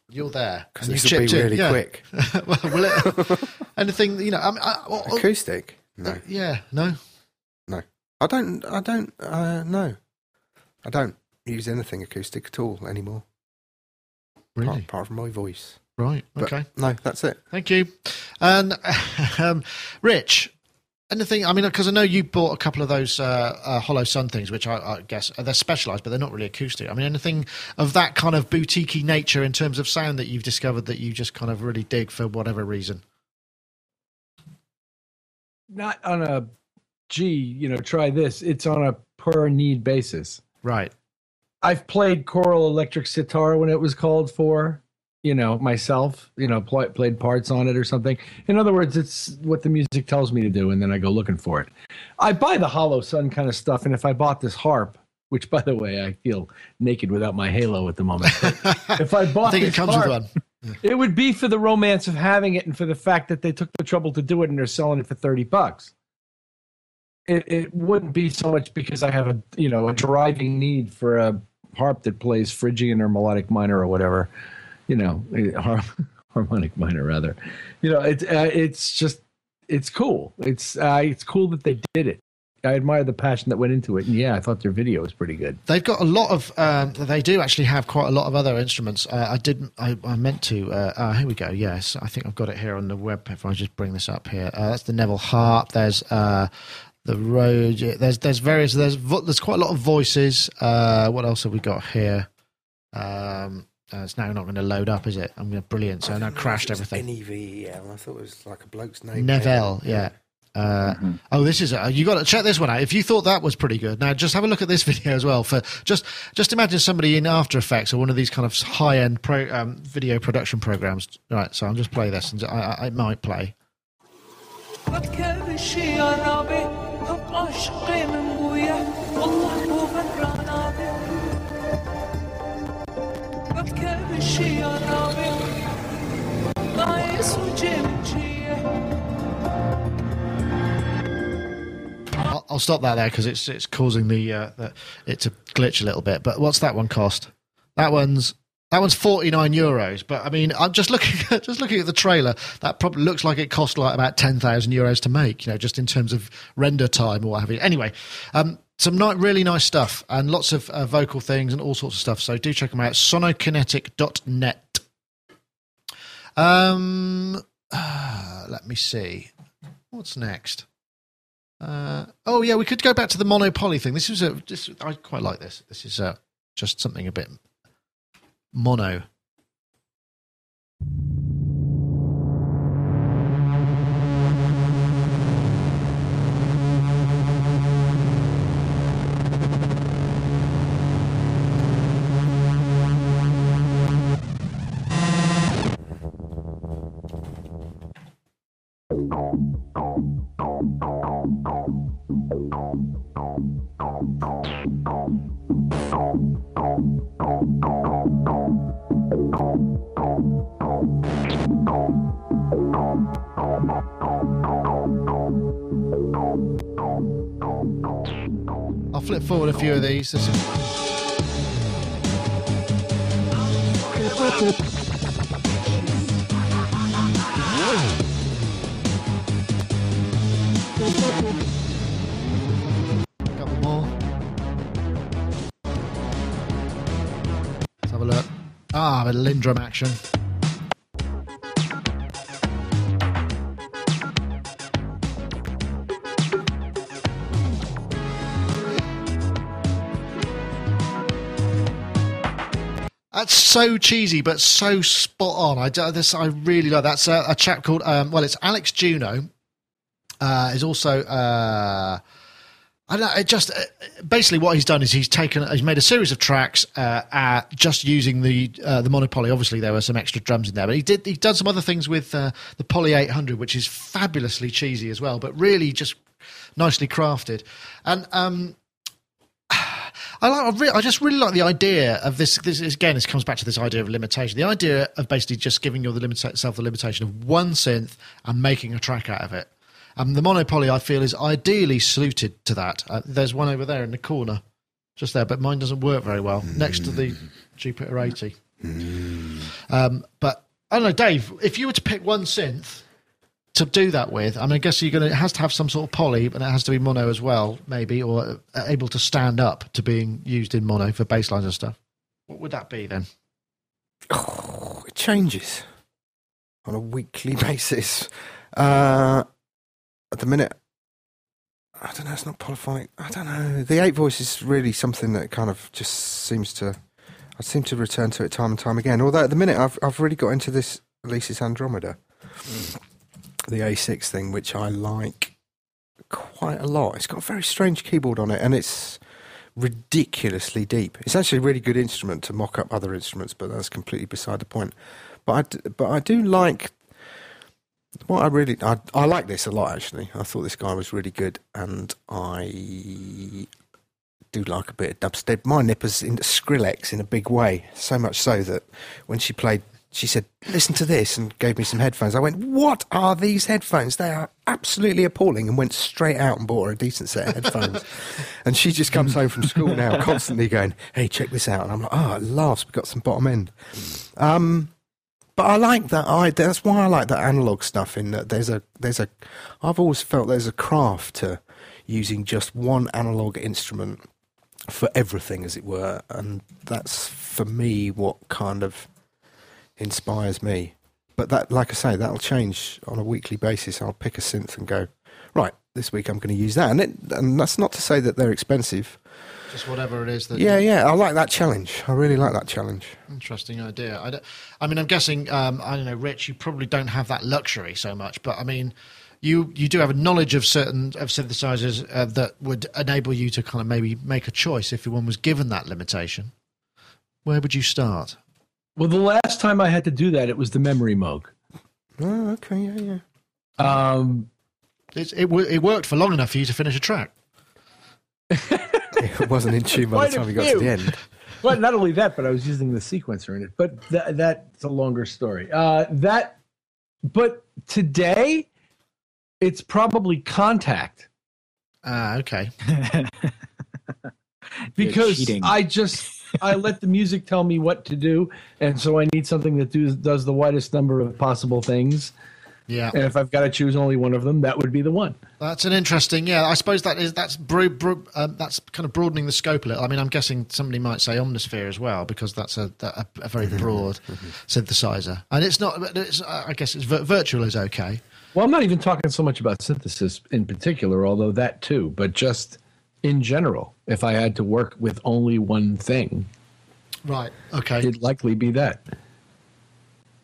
you're there because this will be really yeah. quick. well, will it? anything you know? I mean, I, well, acoustic? No. Uh, yeah, no. No, I don't. I don't. Uh, no. I don't use anything acoustic at all anymore. Really? Apart, apart from my voice. Right. But okay. No, that's it. Thank you. And um, Rich, anything? I mean, because I know you bought a couple of those uh, uh, Hollow Sun things, which I, I guess uh, they're specialised, but they're not really acoustic. I mean, anything of that kind of boutiquey nature in terms of sound that you've discovered that you just kind of really dig for whatever reason? Not on a, gee, you know, try this. It's on a per need basis. Right. I've played Coral electric sitar when it was called for, you know, myself, you know, pl- played parts on it or something. In other words, it's what the music tells me to do, and then I go looking for it. I buy the Hollow Sun kind of stuff, and if I bought this harp, which by the way, I feel naked without my halo at the moment. if I bought I think it comes harp, with one. it would be for the romance of having it and for the fact that they took the trouble to do it and they're selling it for 30 bucks it, it wouldn't be so much because I have a you know a driving need for a harp that plays Phrygian or melodic minor or whatever, you know, harmonic minor rather. You know, it's uh, it's just it's cool. It's uh, it's cool that they did it. I admire the passion that went into it, and yeah, I thought their video was pretty good. They've got a lot of. Um, they do actually have quite a lot of other instruments. Uh, I did. I, I meant to. Uh, uh, here we go. Yes, I think I've got it here on the web. If I just bring this up here, uh, that's the Neville harp. There's the Rhodes. There's there's various. There's vo- there's quite a lot of voices. Uh, what else have we got here? Um, uh, it's now not going to load up, is it? I'm going to brilliant. So I now crashed everything. N-E-V-E-L. I thought it was like a bloke's name. Neville, yeah. Uh, Oh, this is uh, you got to check this one out. If you thought that was pretty good, now just have a look at this video as well. For just just imagine somebody in After Effects or one of these kind of high end pro um, video production programs. Right, so I'll just play this, and I, I, it might play. بتكرش يا رابي حب عشقي من بويا والله مو غران عابي بتكرش يا رابي نايس وجمجيه I'll, I'll stop that there because it's it's causing the, uh, the it to glitch a little bit. But what's that one cost? That one's that one's forty nine euros. But I mean, I'm just looking at just looking at the trailer. That probably looks like it cost like about ten thousand euros to make. You know, just in terms of render time or what have you. Anyway, um, some ni- really nice stuff and lots of uh, vocal things and all sorts of stuff. So do check them out. Sonokinetic.net. Um, uh, let me see. What's next? Uh, oh yeah, we could go back to the Mono/Poly thing. This is a this, I quite like this. This is uh, just something a bit mono. Few of these. This is- more. Let's have a look. Ah, a LinnDrum action. That's so cheesy, but so spot on. I this I really like. That's a, a chap called um, well, it's Alex Juno. Uh, is also uh, I don't know. It just uh, basically what he's done is he's taken he's made a series of tracks uh, just using the uh, the Mono/Poly. Obviously, there were some extra drums in there, but he did he done some other things with uh, the Poly 800, which is fabulously cheesy as well, but really just nicely crafted. And um, I like. I, re- I just really like the idea of this. This again, this comes back to this idea of limitation. The idea of basically just giving your the self the limitation of one synth and making a track out of it. Um, the Mono/Poly, I feel, is ideally suited to that. Uh, there's one over there in the corner, just there, but mine doesn't work very well next to the Jupiter 80. Um, but I don't know, Dave. If you were to pick one synth to do that with, I mean, I guess you're going to it has to have some sort of poly, but it has to be mono as well, maybe, or uh, able to stand up to being used in mono for bass lines and stuff. What would that be then? Oh, it changes on a weekly basis. Uh, at the minute, I don't know. It's not polyphonic. I don't know. The eight voice is really something that kind of just seems to. I seem to return to it time and time again. Although at the minute, I've I've really got into this Alesis Andromeda, the A6 thing, which I like quite a lot. It's got a very strange keyboard on it, and it's ridiculously deep. It's actually a really good instrument to mock up other instruments, but that's completely beside the point. But I, but I do like what I really I, I like this a lot actually. I thought this guy was really good, and I do like a bit of dubstep. My nipper's into Skrillex in a big way, so much so that when she played. She said, "Listen to this," and gave me some headphones. I went, "What are these headphones? They are absolutely appalling!" And went straight out and bought her a decent set of headphones. and she just comes home from school now, constantly going, "Hey, check this out!" And I'm like, "Oh, at last we've got some bottom end." Um, but I like that. I that's why I like that analog stuff. In that there's a there's a I've always felt there's a craft to using just one analog instrument for everything, as it were. And that's for me what kind of inspires me. But that, like I say, that'll change on a weekly basis. I'll pick a synth and go, right, this week I'm going to use that. And, it, and that's not to say that they're expensive. Just whatever it is that. Yeah, yeah, I like that challenge. I really like that challenge. Interesting idea. I, don't- I mean, I'm guessing. Um, I don't know, Rich. You probably don't have that luxury so much, but I mean, you you do have a knowledge of certain of synthesizers uh, that would enable you to kind of maybe make a choice if one was given that limitation. Where would you start? Well, the last time I had to do that, it was the Memorymoog. Oh, okay, yeah, yeah. Um, It's, it wo- it worked for long enough for you to finish a track. It wasn't in tune by the time we got to the end. well, not only that, but I was using the sequencer in it. But tha- that's a longer story. Uh, that, but today, it's probably Kontakt Ah, okay. because. I just I let the music tell me what to do, and so I need something that do, does the widest number of possible things. Yeah, And if I've got to choose only one of them, that would be the one. that's an interesting. Yeah, I suppose that is that's bro, bro, um, that's kind of broadening the scope a little. I mean, I'm guessing somebody might say Omnisphere as well because that's a a, a very broad synthesizer, and it's not. It's, I guess it's virtual is okay. Well, I'm not even talking so much about synthesis in particular, although that too, but just in general. If I had to work with only one thing, Right. Okay. it'd likely be that.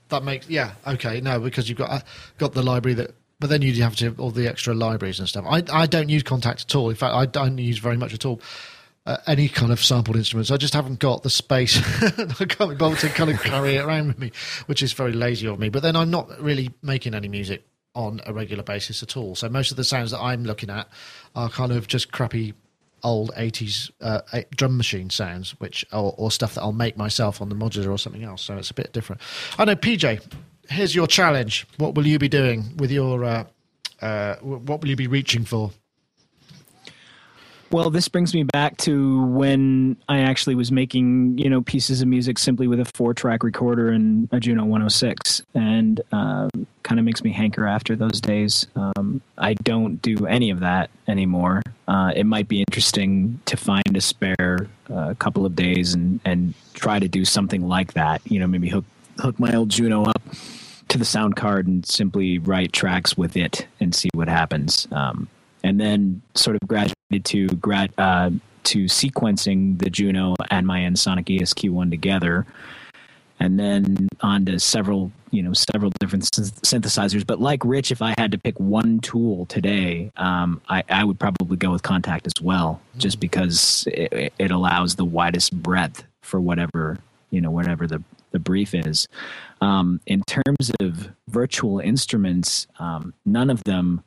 that makes yeah. Okay. No, because you've got uh, got the library that. But then you'd have to have all the extra libraries and stuff. I, I don't use Kontakt at all. In fact, I don't use very much at all. Uh, any kind of sampled instruments. I just haven't got the space. I can't be bothered to kind of carry it around with me, which is very lazy of me. But then I'm not really making any music on a regular basis at all. So most of the sounds that I'm looking at are kind of just crappy old 80s uh, drum machine sounds which or, or stuff that I'll make myself on the modular or something else. So it's a bit different. I know PJ here's your challenge. What will you be doing with your uh, uh, what will you be reaching for Well, this brings me back to when I actually was making, you know, pieces of music simply with a four-track recorder and a Juno 106, and um, kind of makes me hanker after those days. Um, I don't do any of that anymore. Uh, it might be interesting to find a spare uh, couple of days and and try to do something like that. You know, maybe hook hook my old Juno up to the sound card and simply write tracks with it and see what happens. Um, and then sort of graduated to grad uh, to sequencing the Juno and my Ensoniq ESQ1 together, and then on to several you know several different synthesizers. But like Rich, if I had to pick one tool today, um, I, I would probably go with Kontakt as well, just because it, it allows the widest breadth for whatever you know whatever the the brief is. Um, in terms of virtual instruments, um, none of them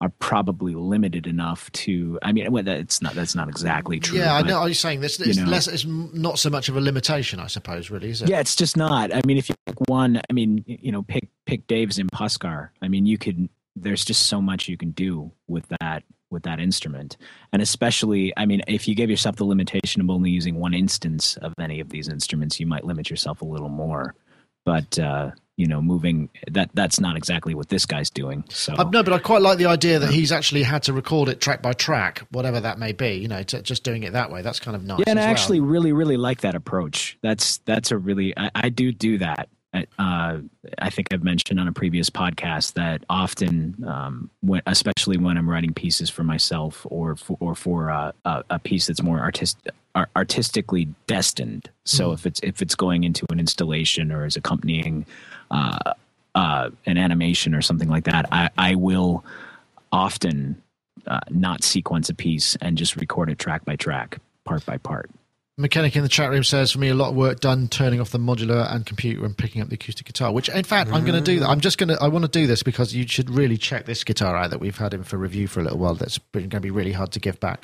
are probably limited enough to. I mean, well, that's not that's not exactly true. yeah I know are you saying this you it's know. less it's not so much of a limitation I suppose really is it Yeah, it's just not. I mean, if you pick one, I mean, you know, pick pick Dave's Impuskar. I mean, you could. There's just so much you can do with that with that instrument, and especially, I mean, if you give yourself the limitation of only using one instance of any of these instruments, you might limit yourself a little more. But uh, you know, moving that that's not exactly what this guy's doing. So Uh, no, but I quite like the idea that he's actually had to record it track by track, whatever that may be. You know, to, just doing it that way. That's kind of nice. Yeah, and I well. actually really, really like that approach. That's that's a really I, I do do that. I- Uh, I think I've mentioned on a previous podcast that often, um, when, especially when I'm writing pieces for myself or for, or for uh, a, a piece that's more artist, artistically destined. So if it's if it's going into an installation or is accompanying uh, uh, an animation or something like that, I, I will often uh, not sequence a piece and just record it track by track, part by part. Mechanic in the chat room says, for me, a lot of work done turning off the modular and computer and picking up the acoustic guitar, which, in fact, I'm going to do that. I'm just going to, I want to do this because you should really check this guitar out that we've had in for review for a little while. That's going to be really hard to give back.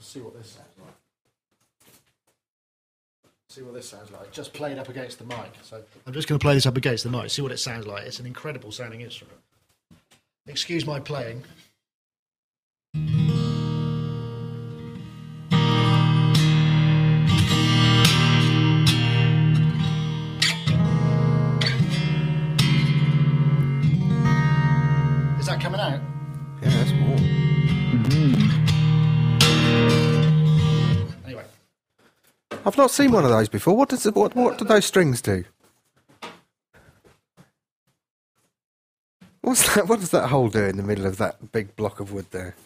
see what this sounds like. See what this sounds like. Just played up against the mic. So I'm just going to play this up against the mic, see what it sounds like. It's an incredible sounding instrument. Excuse my playing. I've not seen one of those before. What does it, what what do those strings do? What's that? What does that hole do in the middle of that big block of wood there?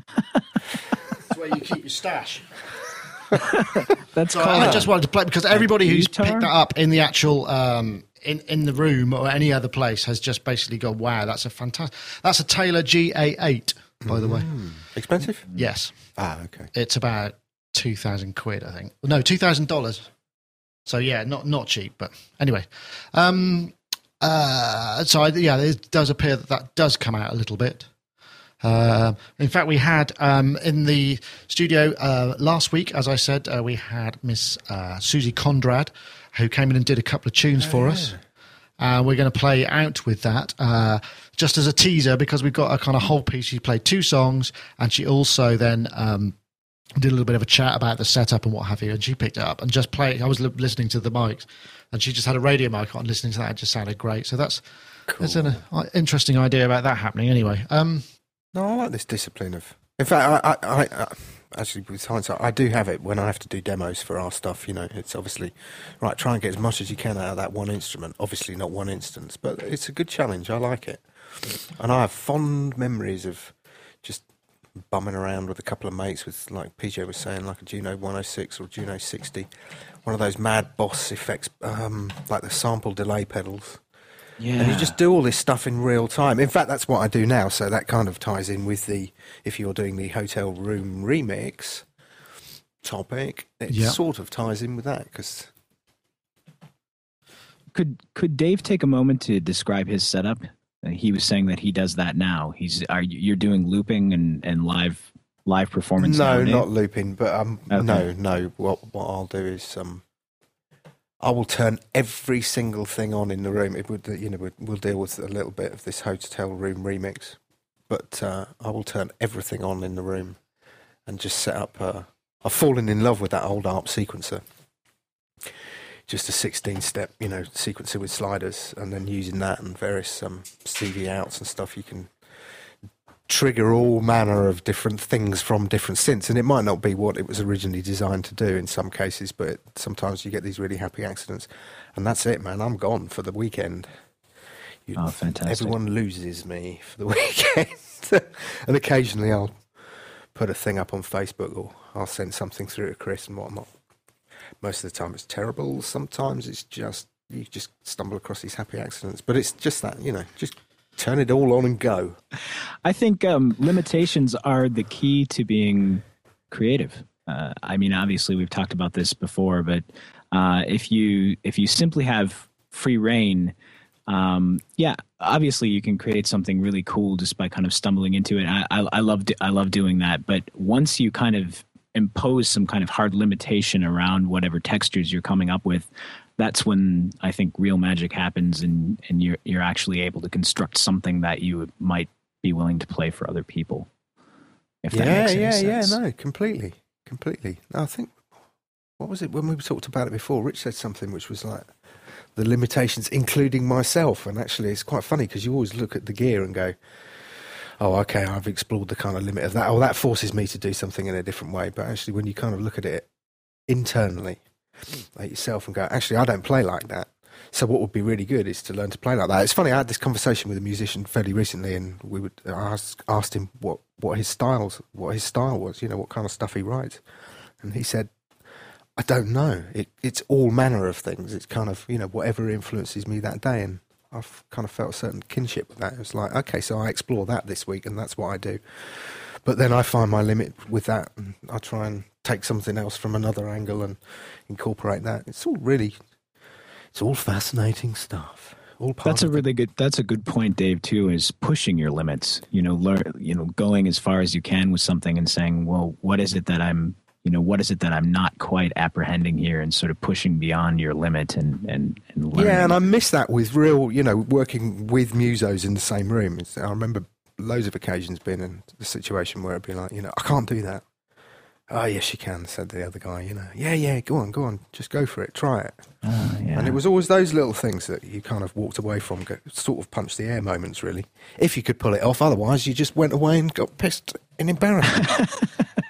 that's where you keep your stash. That's So I just wanted to play because everybody who's picked that up in the actual um, in in the room or any other place has just basically gone, "Wow, that's a fantastic." That's a Taylor GA8, by the way. Expensive? Yes, Ah, okay. it's about two thousand quid, I think. No, two thousand dollars. So yeah, not not cheap, but anyway. Um, uh, so I, yeah, it does appear that that does come out a little bit. Uh, in fact, we had um, in the studio uh, last week, as I said, uh, we had Miss uh, Susie Conrad, who came in and did a couple of tunes for us. Uh, we're going to play out with that uh, just as a teaser because we've got a kind of whole piece. She played two songs and she also then um, did a little bit of a chat about the setup and what have you. And she picked it up and just played. I was li- listening to the mics and she just had a radio mic on, listening to that. It just sounded great. So that's that's an uh, interesting idea about that happening. Anyway, um, No, I like this discipline of. In fact, I, I, I, I actually with hindsight, I do have it when I have to do demos for our stuff. You know, it's obviously right. Try and get as much as you can out of that one instrument. Obviously, not one instance, but it's a good challenge. I like it, and I have fond memories of bumming around with a couple of mates with, like PJ was saying, like a Juno 106 or Juno 60, one of those Mad Boss effects, um, like the sample delay pedals. yeah. And you just do all this stuff in real time. In fact, that's what I do now. So that kind of ties in with the if you're doing the hotel room remix topic, it Yeah. sort of ties in with that because Could could Dave take a moment to describe his setup? He was saying that he does that now. He's are you, you're doing looping and, and live live performance. no, not looping, but um, Okay. no, no. What what I'll do is um, I will turn every single thing on in the room. It would you know we'll, we'll deal with a little bit of this hotel room remix, but uh, I will turn everything on in the room and just set up. Uh, I've fallen in love with that old ARP sequencer. Just a 16 step, you know, sequencer with sliders, and then using that and various um, CV outs and stuff, you can trigger all manner of different things from different synths, and it might not be what it was originally designed to do in some cases, but it, sometimes you get these really happy accidents, and that's it, man. I'm gone for the weekend. You, Oh, fantastic. Everyone loses me for the weekend, and occasionally I'll put a thing up on Facebook or I'll send something through to Chris and whatnot. Most of the time it's terrible. Sometimes it's just you just stumble across these happy accidents, but it's just that you know, just turn it all on and go. I think um, limitations are the key to being creative. Uh, I mean, obviously, we've talked about this before, but uh, if you if you simply have free reign, um, yeah, obviously you can create something really cool just by kind of stumbling into it. I, I, I love I love doing that, but once you kind of impose some kind of hard limitation around whatever textures you're coming up with, that's when I think real magic happens, and and you're you're actually able to construct something that you might be willing to play for other people. If that yeah, makes yeah, sense. yeah. No, completely, completely. I think what was it when we talked about it before? Rich said something which was like the limitations, including myself. And actually, it's quite funny because you always look at the gear and go, "Oh, okay, I've explored the kind of limit of that." Or that forces me to do something in a different way. But actually, when you kind of look at it internally, at yourself, and go, "Actually, I don't play like that." So what would be really good is to learn to play like that. It's funny. I had this conversation with a musician fairly recently, and we would I asked, asked him what what his styles what his style was. You know what kind of stuff he writes, and he said, "I don't know. It, it's all manner of things. It's kind of you know whatever influences me that day." And I've kind of felt a certain kinship with that. It's like okay, so I explore that this week, and that's what I do. But then I find my limit with that, and I try and take something else from another angle and incorporate that. It's all really it's all fascinating stuff. All part That's a really good. That's a good point, Dave. Too is pushing your limits. You know, learn. You know, going as far as you can with something and saying, "Well, what is it that I'm? You know, what is it that I'm not quite apprehending here?" And sort of pushing beyond your limit and and and learning. Yeah, and I miss that with real, you know, working with musos in the same room. I remember loads of occasions being in the situation where it'd be like, you know, I can't do that. Oh yes, you can," said the other guy. You know, yeah, yeah, go on, go on, just go for it, try it. Oh, yeah. And it was always those little things that you kind of walked away from, go- sort of punch the air moments, really. If you could pull it off, otherwise you just went away and got pissed and embarrassment.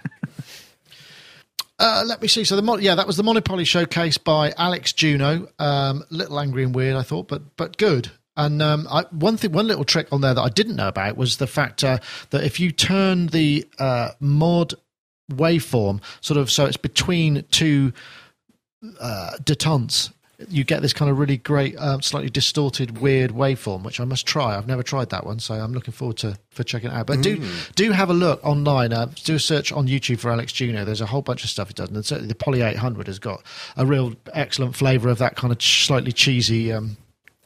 Uh, let me see. So the yeah, that was the Mono/Poly showcase by Alex Juno. Um, little angry and weird, I thought, but but good. And um, I, one thing, one little trick on there that I didn't know about was the fact uh, that if you turn the uh, mod waveform sort of so it's between two uh, detents, you get this kind of really great, um, slightly distorted, weird waveform, which I must try. I've never tried that one, so I'm looking forward to for checking it out. But do do have a look online. Uh, do a search on YouTube for Alex Juno. There's a whole bunch of stuff he does, and certainly the Poly 800 has got a real excellent flavour of that kind of slightly cheesy um,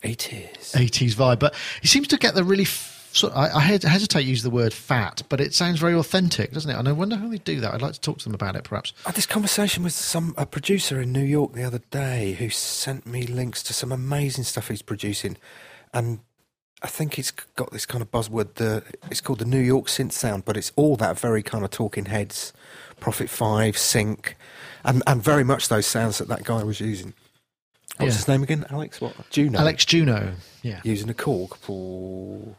it is. 80s vibe. But he seems to get the really. F- sort I, I hesitate to use the word fat, but it sounds very authentic, doesn't it? And I wonder how they do that. I'd like to talk to them about it, perhaps. I had this conversation with some a producer in New York the other day who sent me links to some amazing stuff he's producing, and I think it's got this kind of buzzword. The it's called the New York synth sound, but it's all that very kind of Talking Heads, Prophet Five, Sync, and and very much those sounds that that guy was using. What's Yeah. his name again? Alex what? Juno. Alex Juno. Yeah. using a cork for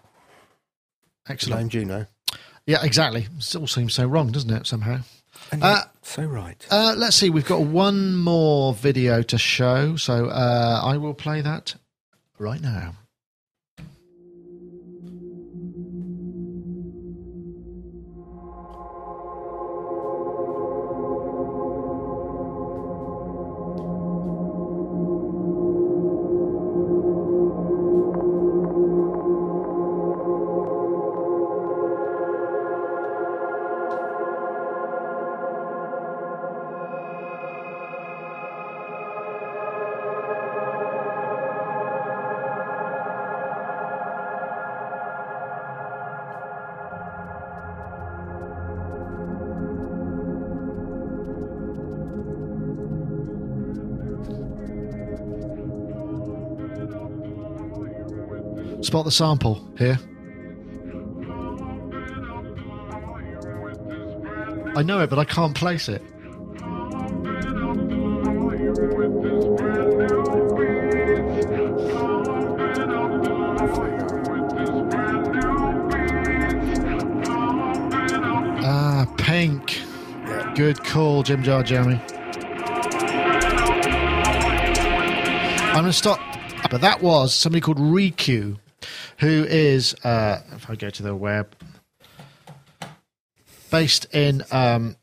Excellent. name Juno. Yeah, exactly. It all seems so wrong, doesn't it, somehow? And Uh, so right. Uh, let's see. We've got one more video to show, so uh, I will play that right now. Spot the sample here. I know it, but I can't place it. Ah, pink. Good call, Jim Jar Jeremy. I'm going to stop. But that was somebody called Riku, who is, uh, if I go to the web, based in, um,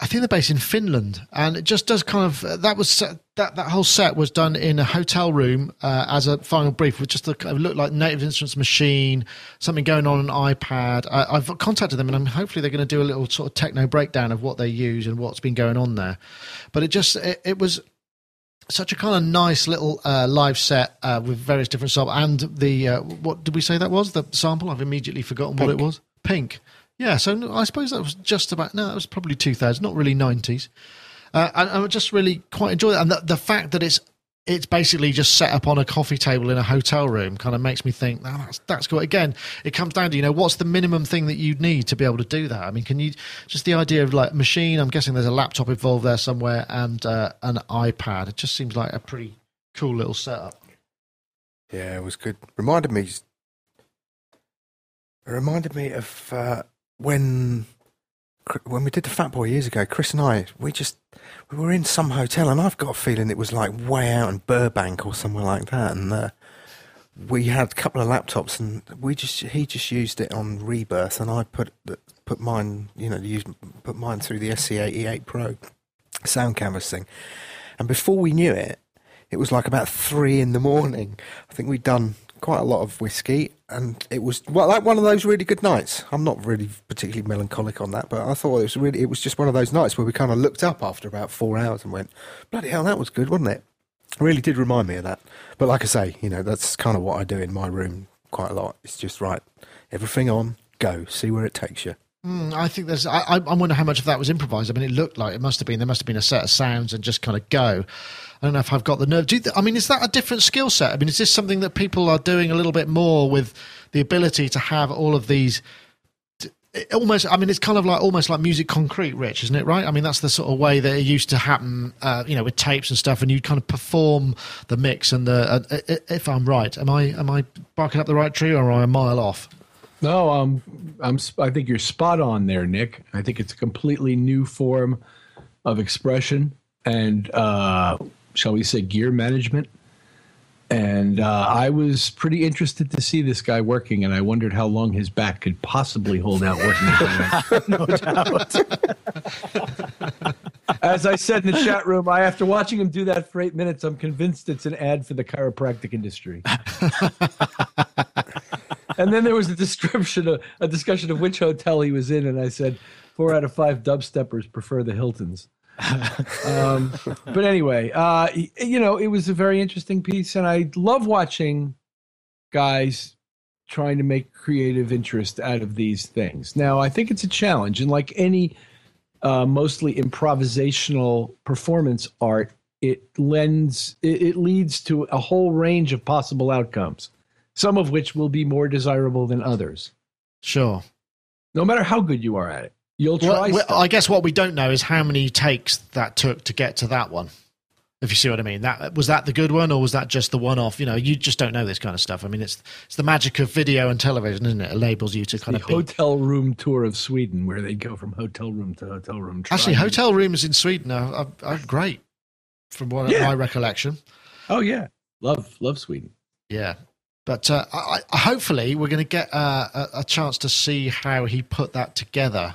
I think they're based in Finland, and it just does kind of that was that that whole set was done in a hotel room uh, as a final brief with just a of looked like Native Instruments Maschine, something going on an iPad. I, I've contacted them, and I'm hopefully they're going to do a little sort of techno breakdown of what they use and what's been going on there. But it just it, it was such a kind of nice little uh, live set uh, with various different samples. And the uh, what did we say that was the sample? I've immediately forgotten what it was. Pink. Yeah, so I suppose that was just about no, that was probably 2000, not really 90s. Uh, and I just really quite enjoy that, and the, the fact that it's it's basically just set up on a coffee table in a hotel room kind of makes me think oh, that's that's good. Again, it comes down to you know what's the minimum thing that you'd need to be able to do that. I mean, can you just the idea of like Maschine? I'm guessing there's a laptop involved there somewhere and uh, an iPad. It just seems like a pretty cool little setup. Yeah, it was good. Reminded me. It reminded me of uh, when when we did the Fat Boy years ago. Chris and I, we just we were in some hotel, and I've got a feeling it was like way out in Burbank or somewhere like that, and. Uh, we had a couple of laptops, and we just he just used it on Rebirth, and I put put mine, you know, used put mine through the SC88 Pro sound canvas thing, and before we knew it, it was like about three in the morning. I think we'd done quite a lot of whiskey, and it was well, like one of those really good nights. I'm not really particularly melancholic on that, but I thought it was really, it was just one of those nights where we kind of looked up after about four hours and went, "Bloody hell, that was good, wasn't it?" Really did remind me of that. But like I say, you know, that's kind of what I do in my room quite a lot. It's just right, everything on, go, see where it takes you. Mm, I think there's. I I wonder how much of that was improvised. I mean, it looked like it must have been. There must have been a set of sounds and just kind of go. I don't know if I've got the nerve. You I mean, is that a different skill set? I mean, is this something that people are doing a little bit more with the ability to have all of these almost i mean it's kind of like almost like musique concrète rich isn't it right i mean that's the sort of way that it used to happen uh, you know with tapes and stuff and you'd kind of perform the mix and the uh, if i'm right am i am i barking up the right tree or am i a mile off No, um, I'm. I think you're spot on there, Nick. I think it's a completely new form of expression and, uh, shall we say, gear management. And uh, I was pretty interested to see this guy working, and I wondered how long his back could possibly hold out working. no doubt. As I said in the chat room, I after watching him do that for eight minutes, I'm convinced it's an ad for the chiropractic industry. and then there was a description of a discussion of which hotel he was in, and I said four out of five dubsteppers prefer the Hiltons. um, but anyway, uh, you know, it was a very interesting piece, and I love watching guys trying to make creative interest out of these things. Now, I think it's a challenge, and like any uh, mostly improvisational performance art, it lends it, it leads to a whole range of possible outcomes, some of which will be more desirable than others. sure No matter how good you are at it, you'll try. well, well, i guess what we don't know is how many takes that took to get to that one if you see what i mean that was that the good one or was that just the one off you know you just don't know this kind of stuff i mean it's it's the magic of video and television isn't it it enables you to kind the of be hotel room tour of Sweden, where they go from hotel room to hotel room. Actually, hotel rooms in Sweden are, are, are great, from what Yeah. my recollection. Oh yeah, love love Sweden. Yeah, but uh, I, I, hopefully we're going to get uh, a, a chance to see how he put that together,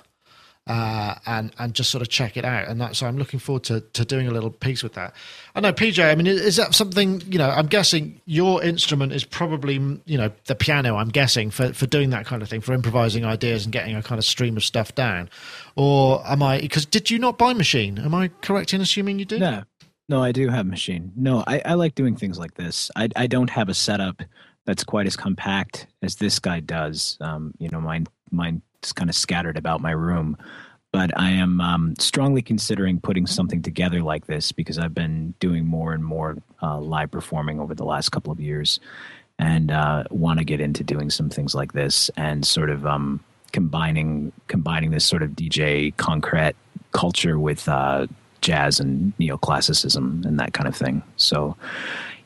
uh, and and just sort of check it out. And that, so I'm looking forward to, to doing a little piece with that. I know, PJ. I mean, is that something you know? I'm guessing your instrument is probably you know the piano. I'm guessing for for doing that kind of thing, for improvising ideas and getting a kind of stream of stuff down. Or am I? Because did you not buy Maschine? Am I correct in assuming you did? No, no, I do have Maschine. No, I, I like doing things like this. I, I don't have a setup that's quite as compact as this guy does. Um, you know, mine mine mine's kind of scattered about my room, but I am um, strongly considering putting something together like this because I've been doing more and more uh, live performing over the last couple of years, and uh, want to get into doing some things like this and sort of um, combining combining this sort of DJ concrete culture with uh, jazz and neoclassicism and that kind of thing. So,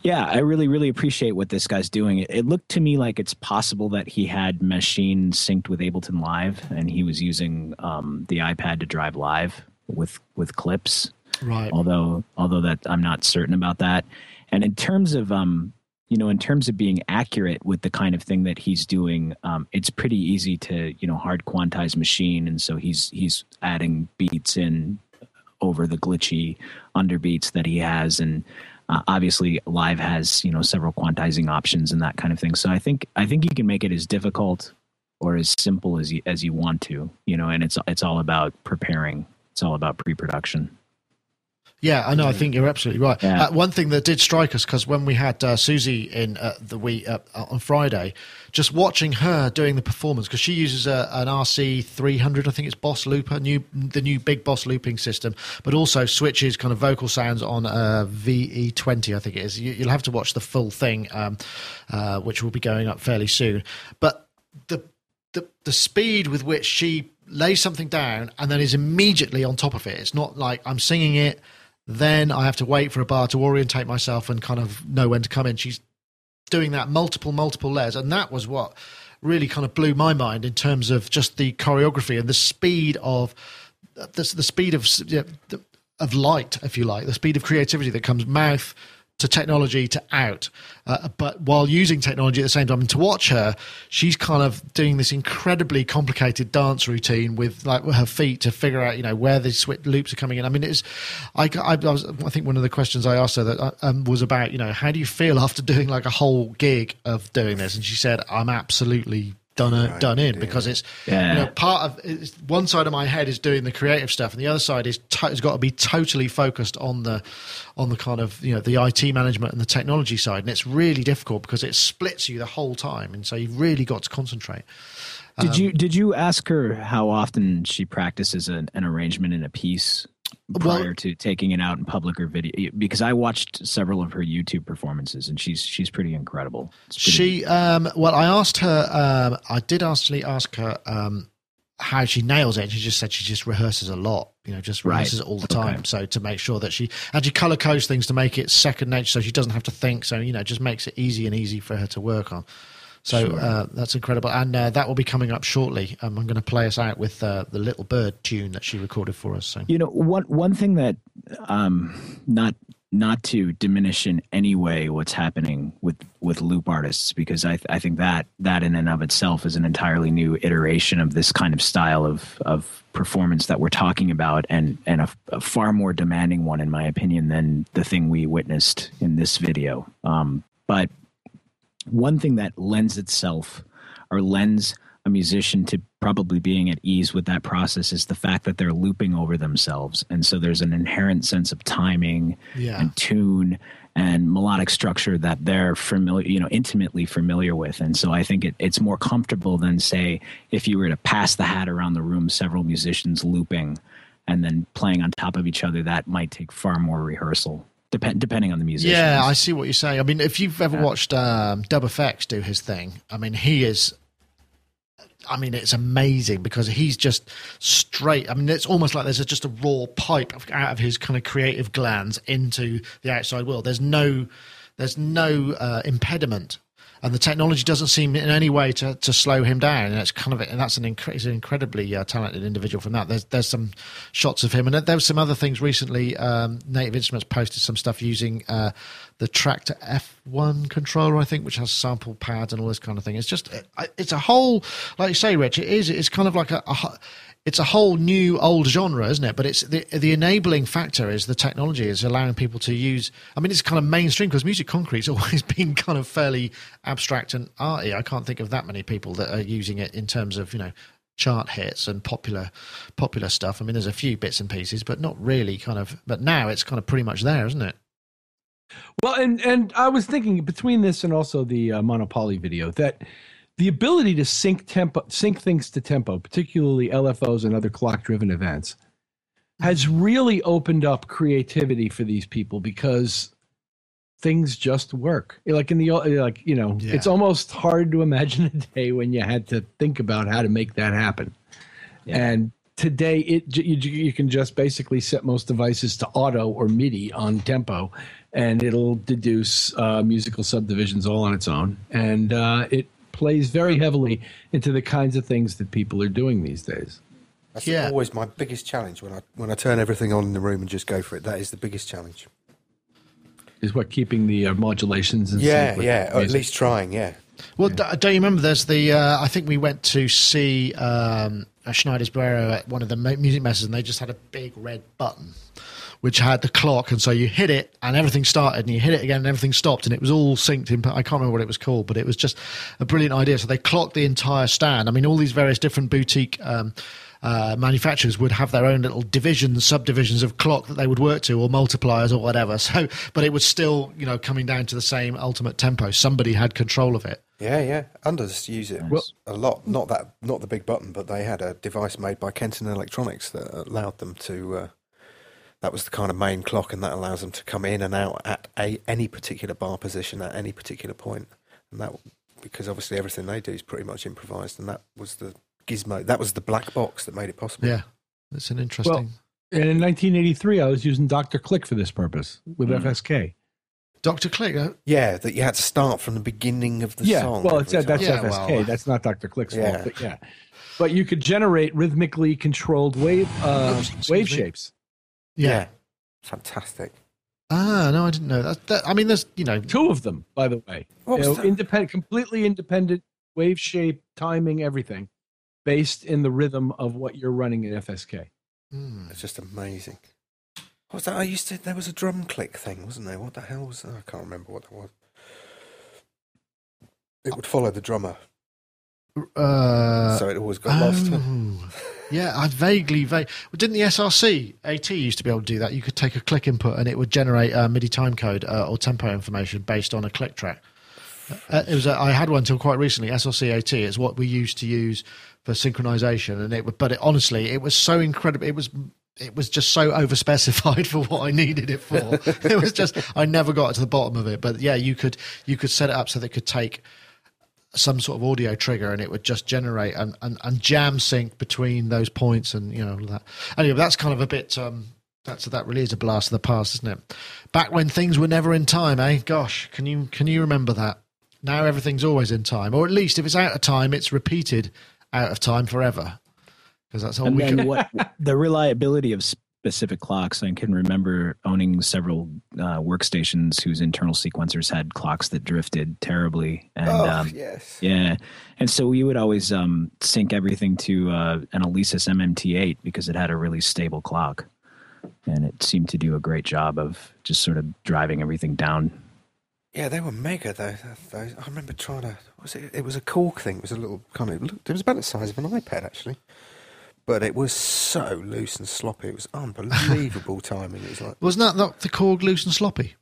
yeah, I really, really appreciate what this guy's doing. It, it looked to me like it's possible that he had Maschine synced with Ableton Live, and he was using um, the iPad to drive live with with clips. Right. Although, although that I'm not certain about that. And in terms of um, you know, in terms of being accurate with the kind of thing that he's doing, um, it's pretty easy to you know hard quantize Maschine, and so he's he's adding beats in over the glitchy underbeats that he has and uh, obviously live has you know several quantizing options and that kind of thing. So i think i think you can make it as difficult or as simple as you as you want to you know and it's it's all about preparing. It's all about pre-production Yeah, I know. I think you're absolutely right. Yeah. Uh, one thing that did strike us because when we had uh, Susie in uh, the week uh, on Friday, just watching her doing the performance because she uses a, an RC 300, I think it's Boss Looper, new the new big Boss looping system, but also switches kind of vocal sounds on a VE20, I think it is. You, you'll have to watch the full thing, um, uh, which will be going up fairly soon. But the the the speed with which she lays something down and then is immediately on top of it. It's not like I'm singing it, then I have to wait for a bar to orientate myself and kind of know when to come in. She's doing that multiple, multiple layers, and that was what really kind of blew my mind in terms of just the choreography and the speed of the, the speed of yeah, the, of light, if you like, the speed of creativity that comes mouth to technology to out, uh, but while using technology at the same time. And to watch her, she's kind of doing this incredibly complicated dance routine with like her feet to figure out, you know, where the swi loops are coming in. I mean, it's, I, I, I, was, I think one of the questions I asked her that uh, um, was about, you know, how do you feel after doing like a whole gig of doing this? And she said, I'm absolutely done uh, done in because it's Yeah. you know part of it's, one side of my head is doing the creative stuff and the other side is to, has got to be totally focused on the on the kind of you know the IT management and the technology side and it's really difficult because it splits you the whole time and so you've really got to concentrate. Did you did you ask her how often she practices an, an arrangement in a piece prior Well- to taking it out in public or video because i watched several of her youtube performances and she's she's pretty incredible pretty- She, um, well, I asked her. Um, I did actually ask her um, how she nails it. She just said she just rehearses a lot, you know, just Right. rehearses it all the Okay. time. So to make sure that she and she color codes things to make it second nature, so she doesn't have to think. So you know, just makes it easy and easy for her to work on. So uh, that's incredible, and uh, that will be coming up shortly. Um, I'm going to play us out with uh, the Little Bird tune that she recorded for us. So You know, one one thing that um not not to diminish in any way what's happening with with loop artists because I I think that that in and of itself is an entirely new iteration of this kind of style of of performance that we're talking about and and a, a far more demanding one in my opinion than the thing we witnessed in this video. Um but one thing that lends itself or lends a musician to probably being at ease with that process is the fact that they're looping over themselves. And so there's an inherent sense of timing Yeah. and tune and melodic structure that they're familiar you know intimately familiar with. And so i think it, it's more comfortable than say if you were to pass the hat around the room several musicians looping and then playing on top of each other that might take far more rehearsal depend, depending on the musician Yeah, I see what you're saying. I mean, if you've ever watched um, Dub FX do his thing, I mean, he is. I mean, it's amazing because he's just straight. I mean, it's almost like there's a, just a raw pipe out of his kind of creative glands into the outside world. There's no, there's no uh, impediment, and the technology doesn't seem in any way to, to slow him down. And it's kind of, and that's an, he's an incredibly uh, talented individual from that. There's there's some shots of him, and there was some other things recently. Um, Native Instruments posted some stuff using uh, the Traktor F1 controller, I think, which has sample pads and all this kind of thing. It's just, it, it's a whole, like you say, Rich. It is. It's kind of like a, a it's a whole new old genre, isn't it? But it's the the enabling factor is the technology is allowing people to use. I mean, it's kind of mainstream because musique concrète's always been kind of fairly abstract and arty. I can't think of that many people that are using it in terms of you know chart hits and popular popular stuff. I mean, there's a few bits and pieces, but not really kind of. But now it's kind of pretty much there, isn't it? Well, and and I was thinking between this and also the uh, Mono/Poly video that the ability to sync tempo, sync things to tempo, particularly LFOs and other clock-driven events, has really opened up creativity for these people because things just work. Like in the like you know, Yeah. it's almost hard to imagine a day when you had to think about how to make that happen. And today, it you, you can just basically set most devices to auto or MIDI on tempo, and it'll deduce uh, musical subdivisions all on its own. And uh, it plays very heavily into the kinds of things that people are doing these days. That's Yeah. always my biggest challenge when I when I turn everything on in the room and just go for it. That is the biggest challenge. Is what keeping the uh, modulations and Yeah, yeah, or at least trying. Yeah, Well, d- don't you remember? There's the. Uh, I think we went to see um, a Schneiders Büro at one of the music messes, and they just had a big red button, which had the clock, and so you hit it, and everything started, and you hit it again, and everything stopped, and it was all synced in. I can't remember what it was called, but it was just a brilliant idea. So they clocked the entire stand. I mean, all these various different boutique. Um, uh, manufacturers would have their own little divisions, subdivisions of clock that they would work to, or multipliers, or whatever. So, but it was still, you know, coming down to the same ultimate tempo. Somebody had control of it. yeah, yeah. Unders use it Well- a lot. Not that, not the big button, but they had a device made by Kenton Electronics that allowed them to. Uh, that was the kind of main clock, and that allows them to come in and out at a any particular bar position at any particular point. point, and that because obviously everything they do is pretty much improvised, and that was the gizmo. That was the black box that made it possible. Yeah, that's an interesting. Well, And in 1983, I was using Dr. Click for this purpose with FSK. Doctor Click. uh, Yeah, that you had to start from the beginning of the yeah, song. well, it's every that's. Yeah, FSK. well, that's not Dr. Click's Yeah. fault, but yeah. But you could generate rhythmically controlled wave uh, Oops, excuse wave me. shapes. Yeah. yeah, fantastic. Ah, no, I didn't know that. that. I mean, there's you know, Two of them, by the way. What You was know, that? independent, completely independent wave shape, timing, everything, based in the rhythm of what you're running in FSK. hmm. It's just amazing. What was that? I used to. There was a drum click thing, wasn't there? What the hell was that? I can't remember what that was. It would follow the drummer, uh, so it always got lost. Yeah, I vaguely, vague. Well, didn't the SRC AT used to be able to do that? You could take a click input and it would generate a MIDI time code uh, or tempo information based on a click track. Uh, it was. A, I had one until quite recently. SRC AT is what we used to use for synchronization, and it. would- But it, honestly, it was so incredible. It was. It was just so overspecified for what I needed it for. it was just I never got to the bottom of it. But yeah, you could you could set it up so that it could take some sort of audio trigger, and it would just generate and, and, and jam sync between those points, and you know that. Anyway, that's kind of a bit. Um, that's that really is a blast of the past, isn't it? Back when things were never in time, eh? Gosh, can you can you remember that? Now everything's always in time, or at least if it's out of time, it's repeated out of time forever. Because that's all and we then can. what the reliability of specific clocks i can remember owning several uh, workstations whose internal sequencers had clocks that drifted terribly and oh, um, yes. yeah and so we would always um, sync everything to uh, an alesis mmt8 because it had a really stable clock and it seemed to do a great job of just sort of driving everything down Yeah, they were mega though. Those, I remember trying to. Was it? It was a Korg thing. It was a little kind of. It was about the size of an iPad actually, but it was so loose and sloppy. It was unbelievable timing. It was like Wasn't that the, Korg loose and sloppy?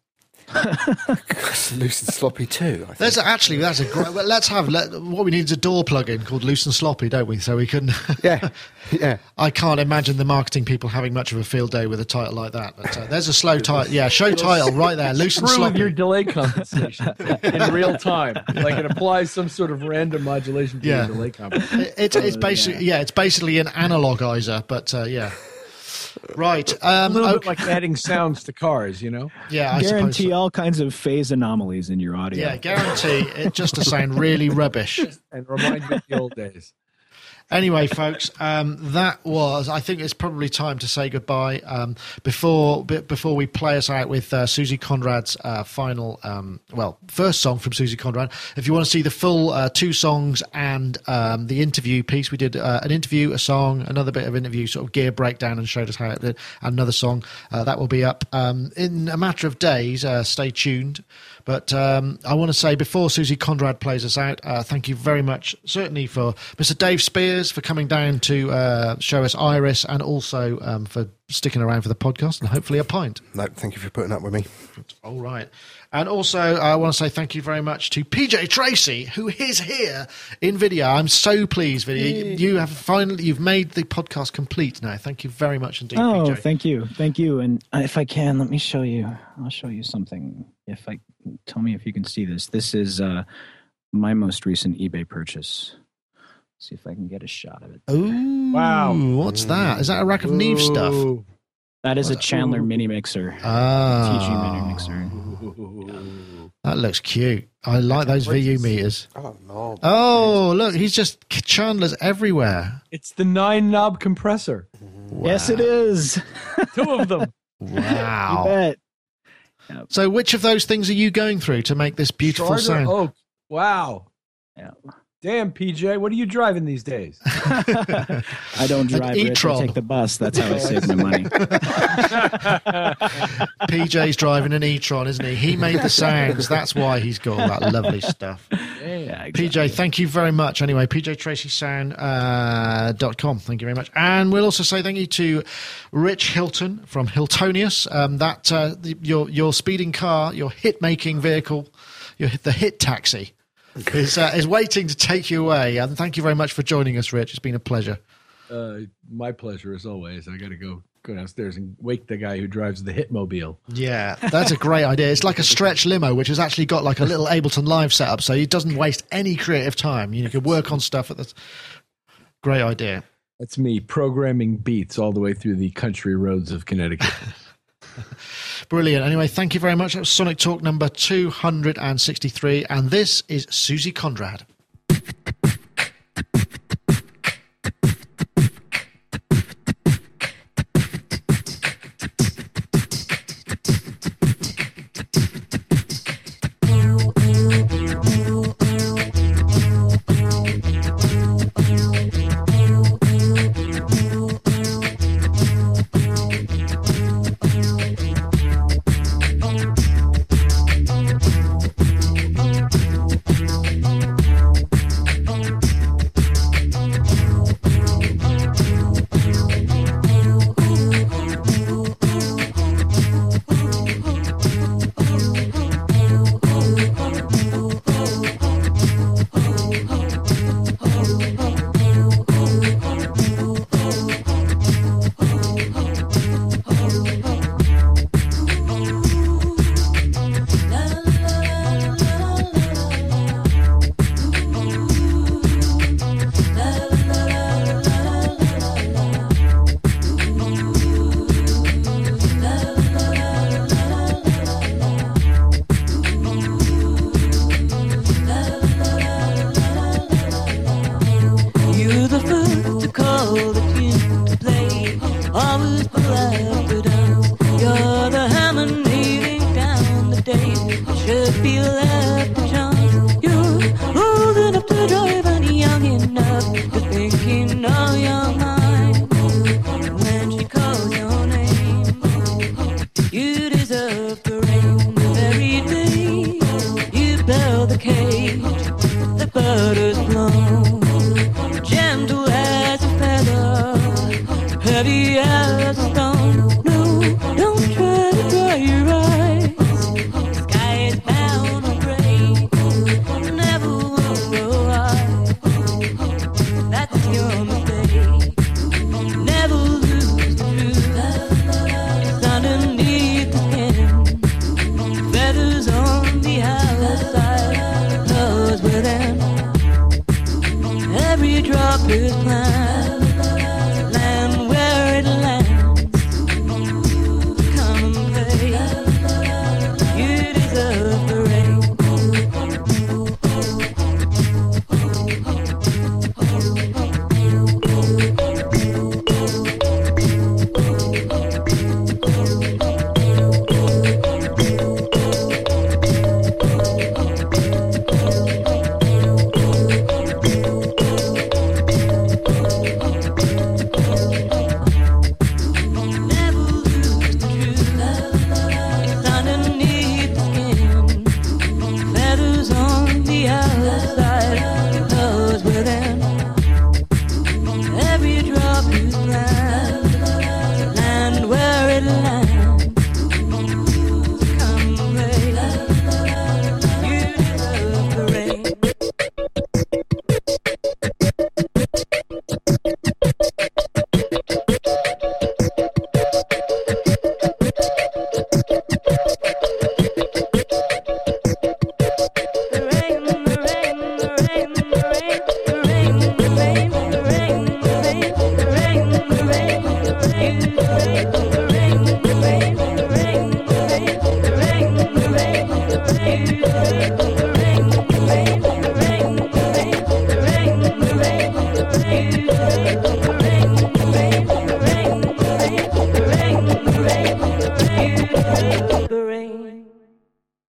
Loose and sloppy too. I think. There's actually that's a great. Well, let's have let, what we need is a DAW plug-in called loose and sloppy, don't we? So we can. yeah, yeah. I can't imagine the marketing people having much of a field day with a title like that. But uh, there's a slow title. Yeah, show title right there. Loose and Screw with sloppy. your delay compensation in real time. Like it applies some sort of random modulation to Yeah. your delay compensation. It- it's it's basically yeah. it's basically an analogizer, but uh, yeah. Right. A Um, little bit like adding sounds to cars, you know? yeah, I guarantee so. all kinds of phase anomalies in your audio Yeah, guarantee it just to sound really rubbish. And remind me of the old days. Anyway, folks, um, that was. I think it's probably time to say goodbye. Um, before b- before we play us out with uh, Susie Conrad's uh, final, um, well, first song from Susie Conrad. If you want to see the full uh, two songs and um, the interview piece, we did uh, an interview, a song, another bit of interview, sort of gear breakdown, and showed us how it did. Another song uh, that will be up um, in a matter of days. Uh, stay tuned. But um, I want to say before Susie Conrad plays us out, uh, thank you very much, certainly for Mr. Dave Spears for coming down to uh, show us Iris, and also um, for sticking around for the podcast and hopefully a pint. No, thank you for putting up with me. All right. And also, I want to say thank you very much to PJ Tracy, who is here in video. I'm so pleased, video. You have finally you've made the podcast complete now. Thank you very much indeed, Oh, PJ. thank you, thank you. And uh, if I can, let me show you. I'll show you something. If I tell me if you can see this. This is uh, my most recent eBay purchase. see if I can get a shot of it. Ooh, Wow. What's that? Is that a rack of Neve stuff? Ooh. That is a Chandler mini mixer. Ah, TG mini mixer. That looks cute. I like those VU meters. Oh no! Oh, look, he's just Chandler's everywhere. It's the nine knob compressor. Yes, it is. Two of them. You Wow. Bet. So, which of those things are you going through to make this beautiful Charter sound? Oak. Wow. Yeah. Damn, PJ, what are you driving these days? I don't drive Rich. I e-tron. take the bus. That's how I save my money. PJ's driving an e-tron, isn't he? He made the sounds. That's why he's got all that lovely stuff. Yeah, PJ, thank you very much. Anyway, pjtracysound.com. Uh, dot com. thank you very much. And we'll also say thank you to Rich Hilton from Hiltonius. Um, that uh, the, your your speeding car, your hit making vehicle, your the hit taxi is uh, is waiting to take you away. And thank you very much for joining us, Rich. It's been a pleasure. Uh, my pleasure as always. I got to go go downstairs and wake the guy who drives the Hitmobile. Yeah, that's a great idea. It's like a stretch limo, which has actually got like a little Ableton Live setup, so it doesn't waste any creative time. You, know, you can work on stuff at this. Great idea. That's me programming beats all the way through the country roads of Connecticut. Brilliant. Anyway, thank you very much. Sonic Talk number 263, and this is Susie Conrad.